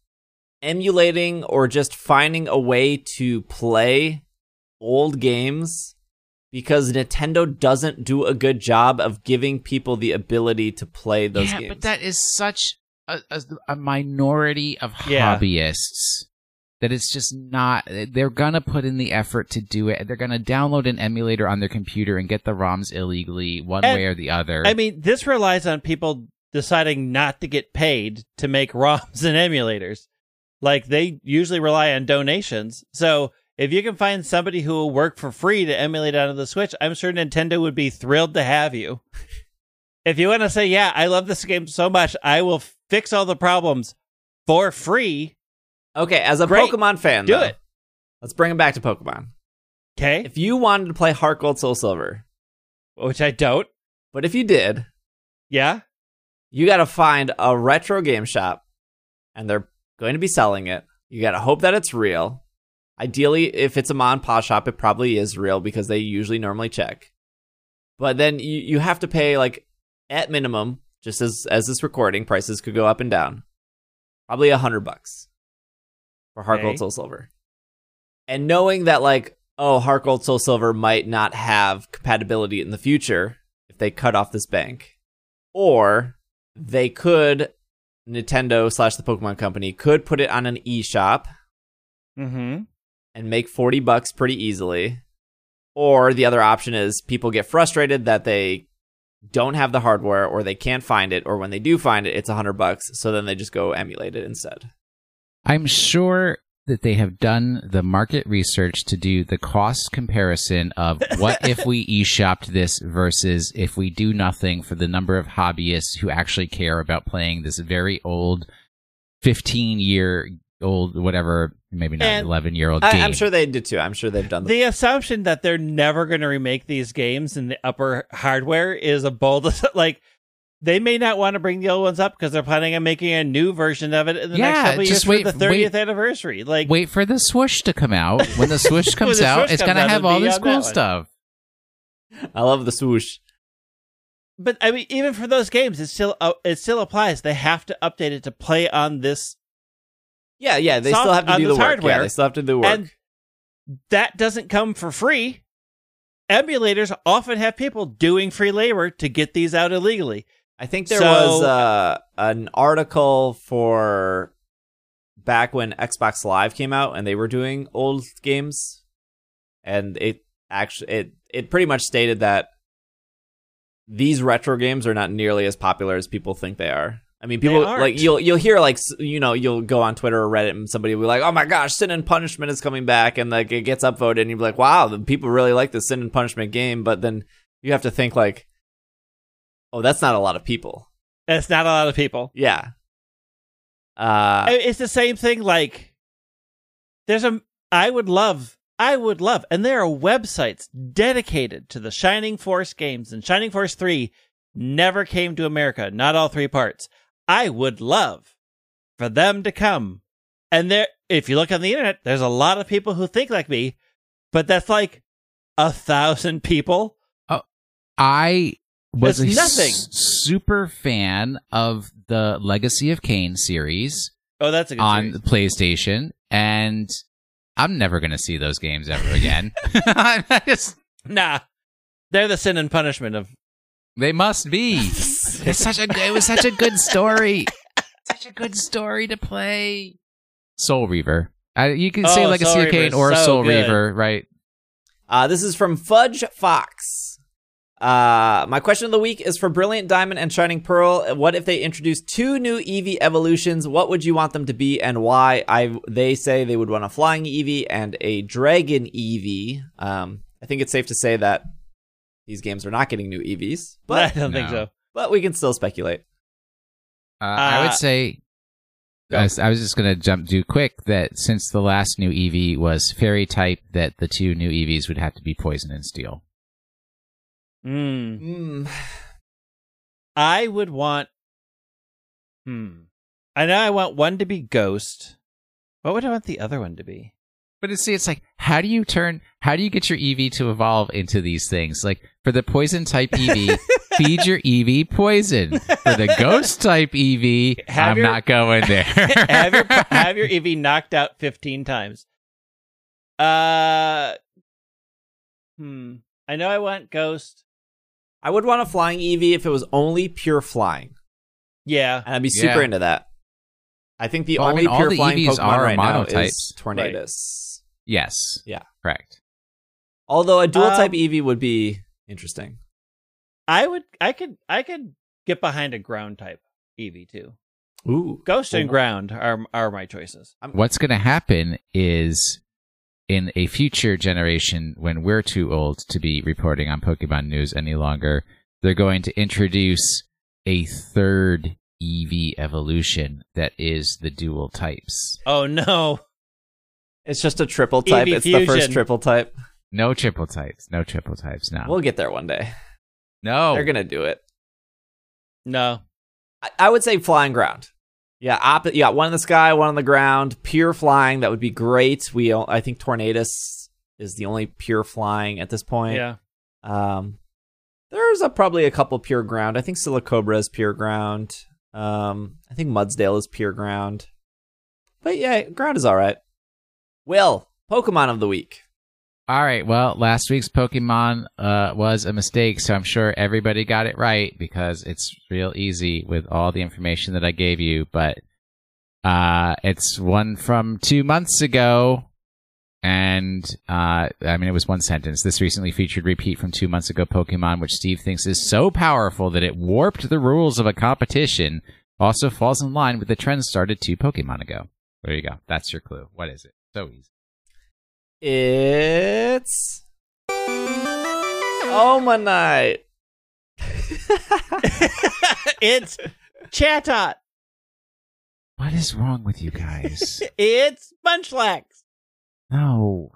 emulating or just finding a way to play old games because Nintendo doesn't do a good job of giving people the ability to play those yeah, games. but that is such a, a, a minority of Yeah. hobbyists that it's just not. They're gonna put in the effort to do it. They're gonna download an emulator on their computer and get the ROMs illegally, one And- way or the other. I mean, this relies on people deciding not to get paid to make ROMs and emulators. Like they usually rely on donations. So if you can find somebody who will work for free to emulate onto the Switch, I'm sure Nintendo would be thrilled to have you. if you want to say, "Yeah, I love this game so much, I will fix all the problems for free," okay, as a Great. Pokemon fan, Do though, it. Let's bring it back to Pokemon. okay? If you wanted to play Heart Gold Soul Silver, Which I don't. but if you did, Yeah. you got to find a retro game shop and they're going to be selling it. You got to hope that it's real. Ideally, if it's a mom and pop shop, it probably is real because they usually normally check. But then you, you have to pay like at minimum, just as as this recording, prices could go up and down. Probably a hundred bucks for Heart Gold Soul Silver. And knowing that like, oh, Heart Gold Soul Silver might not have compatibility in the future if they cut off this bank. Or they could Nintendo slash the Pokemon Company could put it on an eShop Mm-hmm. And make 40 bucks pretty easily. Or the other option is people get frustrated that they don't have the hardware or they can't find it or when they do find it it's 100 bucks so then they just go emulate it instead. I'm sure that they have done the market research to do the cost comparison of what if we e-shopped this versus if we do nothing for the number of hobbyists who actually care about playing this very old 15 year old whatever maybe not And 11 year old I, game I'm sure they did too. I'm sure they've done the, The assumption that they're never going to remake these games in the upper hardware is a bold. Like they may not want to bring the old ones up because they're planning on making a new version of it in the Yeah, next couple of years just for the 30th wait- anniversary. Like wait for the swoosh to come out when the swoosh comes the out Swoosh it's gonna have all this cool stuff I love the swoosh. but I mean, even for those games, it still uh, it still applies. They have to update it to play on this, Yeah, yeah, they Soft- still have to do the work. hardware. Yeah, they still have to do the work. and that doesn't come for free. Emulators often have people doing free labor to get these out illegally. I think there So- was uh, an article for back when Xbox Live came out and they were doing old games, and it actually it it pretty much stated that these retro games are not nearly as popular as people think they are. I mean, people like you'll you'll hear like you know you'll go on Twitter or Reddit and somebody will be like, "Oh my gosh, Sin and Punishment is coming back," and like it gets upvoted, and you're like, "Wow, the people really like the Sin and Punishment game," but then you have to think like, "Oh, that's not a lot of people." That's not a lot of people. Yeah. Uh, it's the same thing like There's a I would love I would love and there are websites dedicated to the Shining Force games and Shining Force 3 never came to America, not all three parts. I would love for them to come. And there if you look on the internet, there's a lot of people who think like me, but that's like a thousand people. Oh, I was That's a nothing. s- super fan of the Legacy of Kain series Oh, that's a good on series. PlayStation, and I'm never going to see those games ever again. I just, Nah. They're the sin and punishment of they must be. It's such a it was such a good story. Such a good story to play. Soul Reaver. Uh, you can say Oh, Legacy Soul of Kain Reaver or so Soul good. Reaver, right? Uh, this is from Fudge Fox. Uh, my question of the week is for Brilliant Diamond and Shining Pearl. What if they introduced two new Eevee evolutions? What would you want them to be and why? I they say they would want a flying Eevee and a dragon Eevee. Um, I think it's safe to say that these games are not getting new Eevees, but I don't think so. But we can still speculate. Uh, I Uh, would say. Go. I was, I was just going to jump do quick that since the last new Eevee was fairy type, that the two new Eevees would have to be poison and steel. Mm. Mm. I would want. Hmm. I know I want one to be Ghost. What would I want the other one to be? But it's, see, it's like, how do you turn, how do you get your Eevee to evolve into these things? Like, for the poison type Eevee, feed your Eevee poison. For the ghost type Eevee, Have I'm your- not going there. have your have your Eevee knocked out fifteen times. Uh. Hmm. I know I want Ghost. I would want a flying Eevee if it was only pure flying, Yeah. and I'd be super Yeah. into that. I think the Well, I only mean, pure flying Eevees Pokemon are right now monotypes. is Tornadus. Yes. Yeah. Correct. Although a dual type Um, Eevee would be interesting. I would. I could. I could get behind a ground type Eevee too. Ooh, Ghost and ground are are my choices. What's going to happen is in a future generation, when we're too old to be reporting on Pokemon news any longer, they're going to introduce a third Eevee evolution that is the dual types. Oh no! It's just a triple type. Eevee it's the first triple type. No triple types. No triple types. No. We'll get there one day. no. They're gonna do it. No. I, I would say flying ground. Yeah, op- you got one in the sky, one on the ground, pure flying. That would be great. We, o- I think Tornadus is the only pure flying at this point. Yeah. Um, there's a, probably a couple pure ground. I think Silicobra is pure ground. Um, I think Mudsdale is pure ground. But yeah, ground is all right. Will Pokemon of the week. All right. Well, last week's Pokemon uh, was a mistake, so I'm sure everybody got it right because it's real easy with all the information that I gave you. But uh, it's one from two months ago, and uh, I mean it was one sentence. This recently featured repeat from two months ago Pokemon, which Steve thinks is so powerful that it warped the rules of a competition. Also falls in line with the trend started two Pokemon ago. There you go. That's your clue. What is it? So easy. It's Omanyte. it's Chatot. What is wrong with you guys? It's Munchlax. No.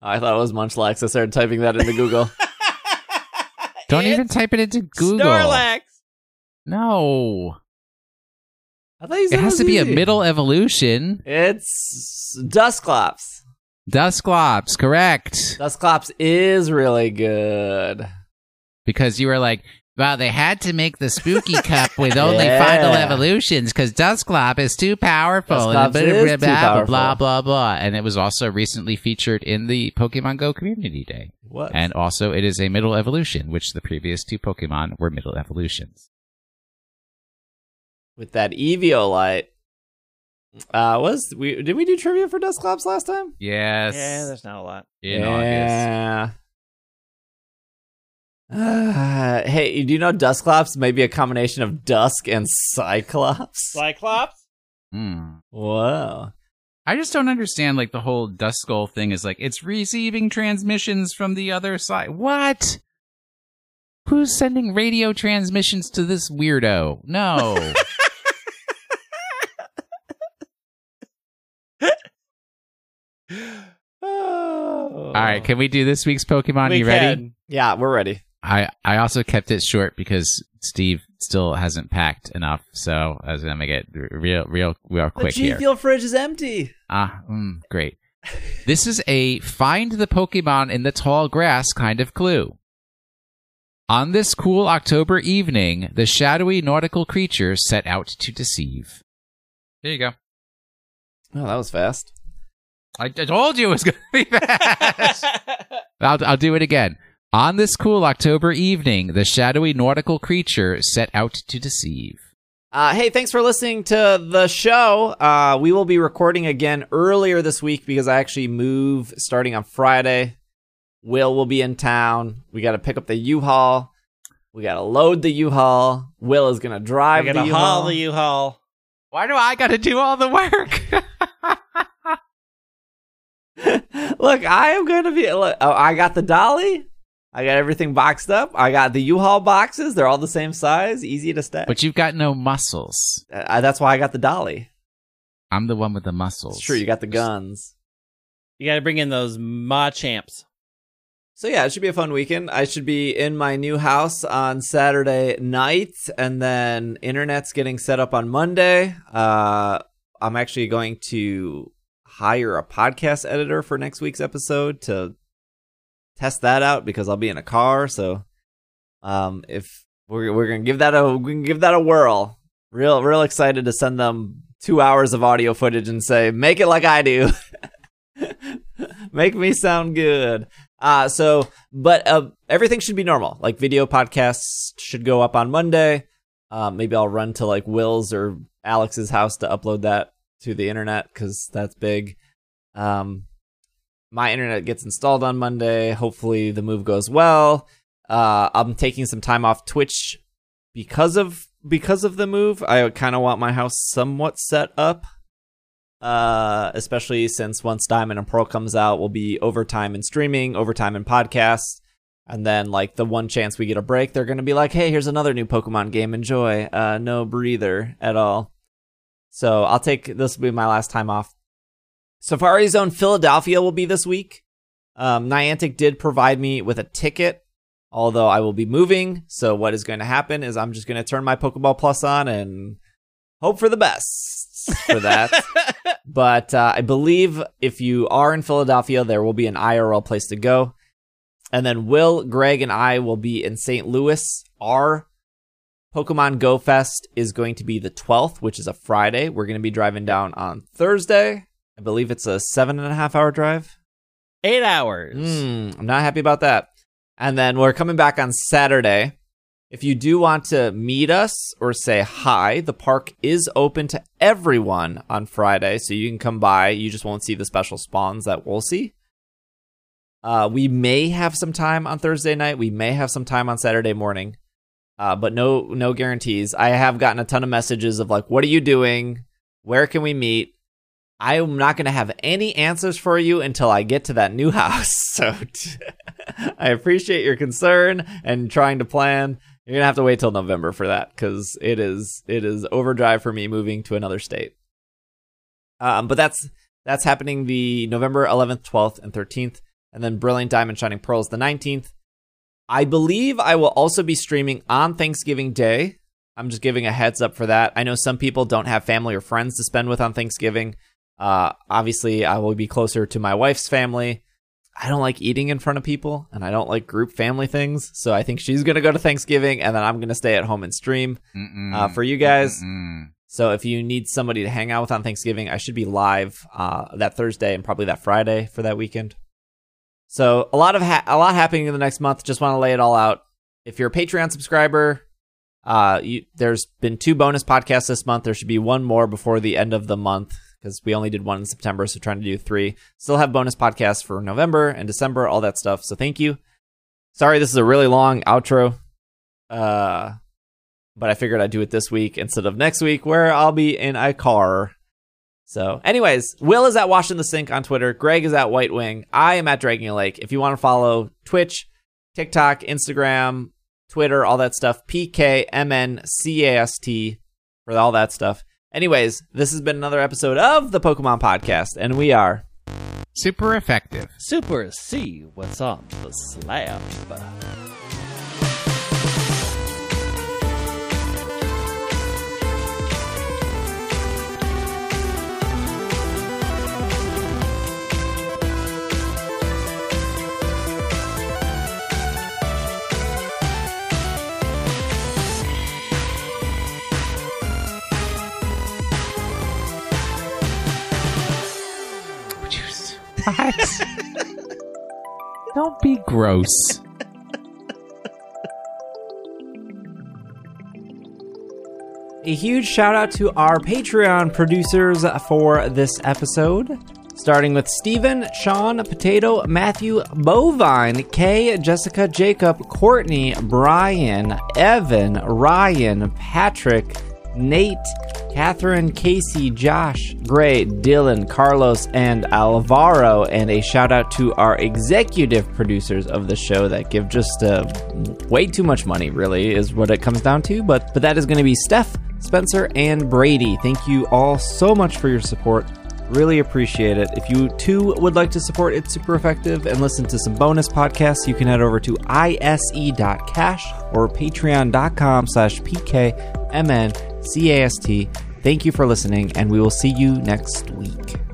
I thought it was Munchlax. I started typing that into Google. Don't It's even type it into Google. Snorlax. No. I thought It has to be a middle evolution. It's Dusclops. Dusclops, correct. Dusclops is really good. Because you were like, well, they had to make the spooky cup with only Yeah. final evolutions because Dusclop is too powerful. Dusclops and is blah, too blah, powerful. blah, blah, blah. And it was also recently featured in the Pokemon Go Community Day. What? And also, it is a middle evolution, which the previous two Pokemon were middle evolutions. With that Eviolite. Uh, was we did we do trivia for Dusclops last time? Yes. Yeah, there's not a lot. in August. yeah. Uh, hey, do you know Dusclops may be a combination of Dusk and Cyclops? Cyclops. Hmm. Whoa. I just don't understand like the whole dust skull thing is like it's receiving transmissions from the other side. What? Who's sending radio transmissions to this weirdo? No. All right, can we do this week's Pokemon? we you ready? can. Yeah, we're ready. I I also kept it short because Steve still hasn't packed enough, so I was gonna make it real, real, real quick the G here. Fuel fridge is empty. Ah, mm, great. this is a find the Pokemon in the tall grass kind of clue. On this cool October evening, the shadowy nautical creature set out to deceive. There you go. Oh, that was fast. I, I told you it was going to be fast. I'll, I'll do it again. On this cool October evening, the shadowy nautical creature set out to deceive. Uh, hey, thanks for listening to the show. Uh, we will be recording again earlier this week because I actually move starting on Friday. Will will be in town. We got to pick up the U-Haul. We got to load the U-Haul. Will is gonna I drive gotta the haul U-Haul. the U-Haul. Why do I got to do all the work? look, I am gonna be. Look, oh, I got the dolly. I got everything boxed up. I got the U-Haul boxes. They're all the same size, easy to stack. but you've got no muscles. Uh, that's why I got the dolly. I'm the one with the muscles. It's true. You got the guns. You gotta bring in those ma champs. So yeah, it should be a fun weekend. I should be in my new house on Saturday night, and then internet's getting set up on Monday. Uh, I'm actually going to hire a podcast editor for next week's episode to test that out because I'll be in a car. So, um, if we're we're gonna give that a we can give that a whirl. Real real excited to send them two hours of audio footage and say make it like I do. make me sound good. Uh, so, but uh, everything should be normal. Like video podcasts should go up on Monday. Uh, maybe I'll run to like Will's or Alex's house to upload that to the internet because that's big. Um, my internet gets installed on Monday. Hopefully, the move goes well. Uh, I'm taking some time off Twitch because of because of the move. I kind of want my house somewhat set up uh, especially since once Diamond and Pearl comes out, we'll be overtime in streaming, overtime in podcasts, and then like the one chance we get a break, they're gonna be like, "Hey, here's another new Pokemon game. Enjoy." Uh, no breather at all. So I'll take this will be my last time off. Safari Zone Philadelphia will be this week. Um, Niantic did provide me with a ticket, although I will be moving. So what is going to happen is I'm just going to turn my Pokeball Plus on and hope for the best for that. but uh, I believe if you are in Philadelphia, there will be an IRL place to go. And then Will, Greg, and I will be in St. Louis. Our Pokemon Go Fest is going to be the 12th, which is a Friday. We're going to be driving down on Thursday. I believe it's a seven and a half hour drive. Eight hours. Hmm, I'm not happy about that. And then we're coming back on Saturday. If you do want to meet us or say hi, the park is open to everyone on Friday, so you can come by. You just won't see the special spawns that we'll see. Uh, we may have some time on Thursday night. We may have some time on Saturday morning, uh, but no no guarantees. I have gotten a ton of messages of like, "What are you doing? Where can we meet?" I am not going to have any answers for you until I get to that new house. So I appreciate your concern and trying to plan. You're gonna have to wait till November for that because it is it is overdrive for me moving to another state. Um, but that's that's happening the November 11th, 12th, and 13th, and then Brilliant Diamond Shining Pearls the 19th. I believe I will also be streaming on Thanksgiving Day. I'm just giving a heads up for that. I know some people don't have family or friends to spend with on Thanksgiving. Uh, obviously, I will be closer to my wife's family. I don't like eating in front of people, and I don't like group family things. So I think she's gonna go to Thanksgiving, and then I'm gonna stay at home and stream uh, for you guys. Mm-mm. So if you need somebody to hang out with on Thanksgiving, I should be live uh, that Thursday and probably that Friday for that weekend. So a lot of ha- a lot happening in the next month. Just want to lay it all out. If you're a Patreon subscriber, uh, you, there's been two bonus podcasts this month. There should be one more before the end of the month because we only did one in September, so trying to do three. Still have bonus podcasts for November and December, all that stuff. So thank you. Sorry, this is a really long outro. Uh, but I figured I'd do it this week instead of next week, where I'll be in a car. So, anyways, Will is at Washing the Sink on Twitter. Greg is at White Wing. I am at Dragging a Lake. If you want to follow Twitch, TikTok, Instagram, Twitter, all that stuff, PKMNCAST for all that stuff. Anyways, this has been another episode of the Pokemon Podcast, and we are Super effective. Super see what's on the slab. Don't be gross. A huge shout out to our Patreon producers for this episode. Starting with Steven, Sean, Potato, Matthew, Bovine, Kay, Jessica, Jacob, Courtney, Brian, Evan, Ryan, Patrick, Nate, Catherine, Casey, Josh, Gray, Dylan, Carlos, and Alvaro. And a shout out to our executive producers of the show that give just uh, way too much money, really, is what it comes down to. But, but that is going to be Steph, Spencer, and Brady. Thank you all so much for your support. Really appreciate it. If you too would like to support It's Super Effective and listen to some bonus podcasts, you can head over to ise.cash or patreon.com slash pkmncast. Thank you for listening, and we will see you next week.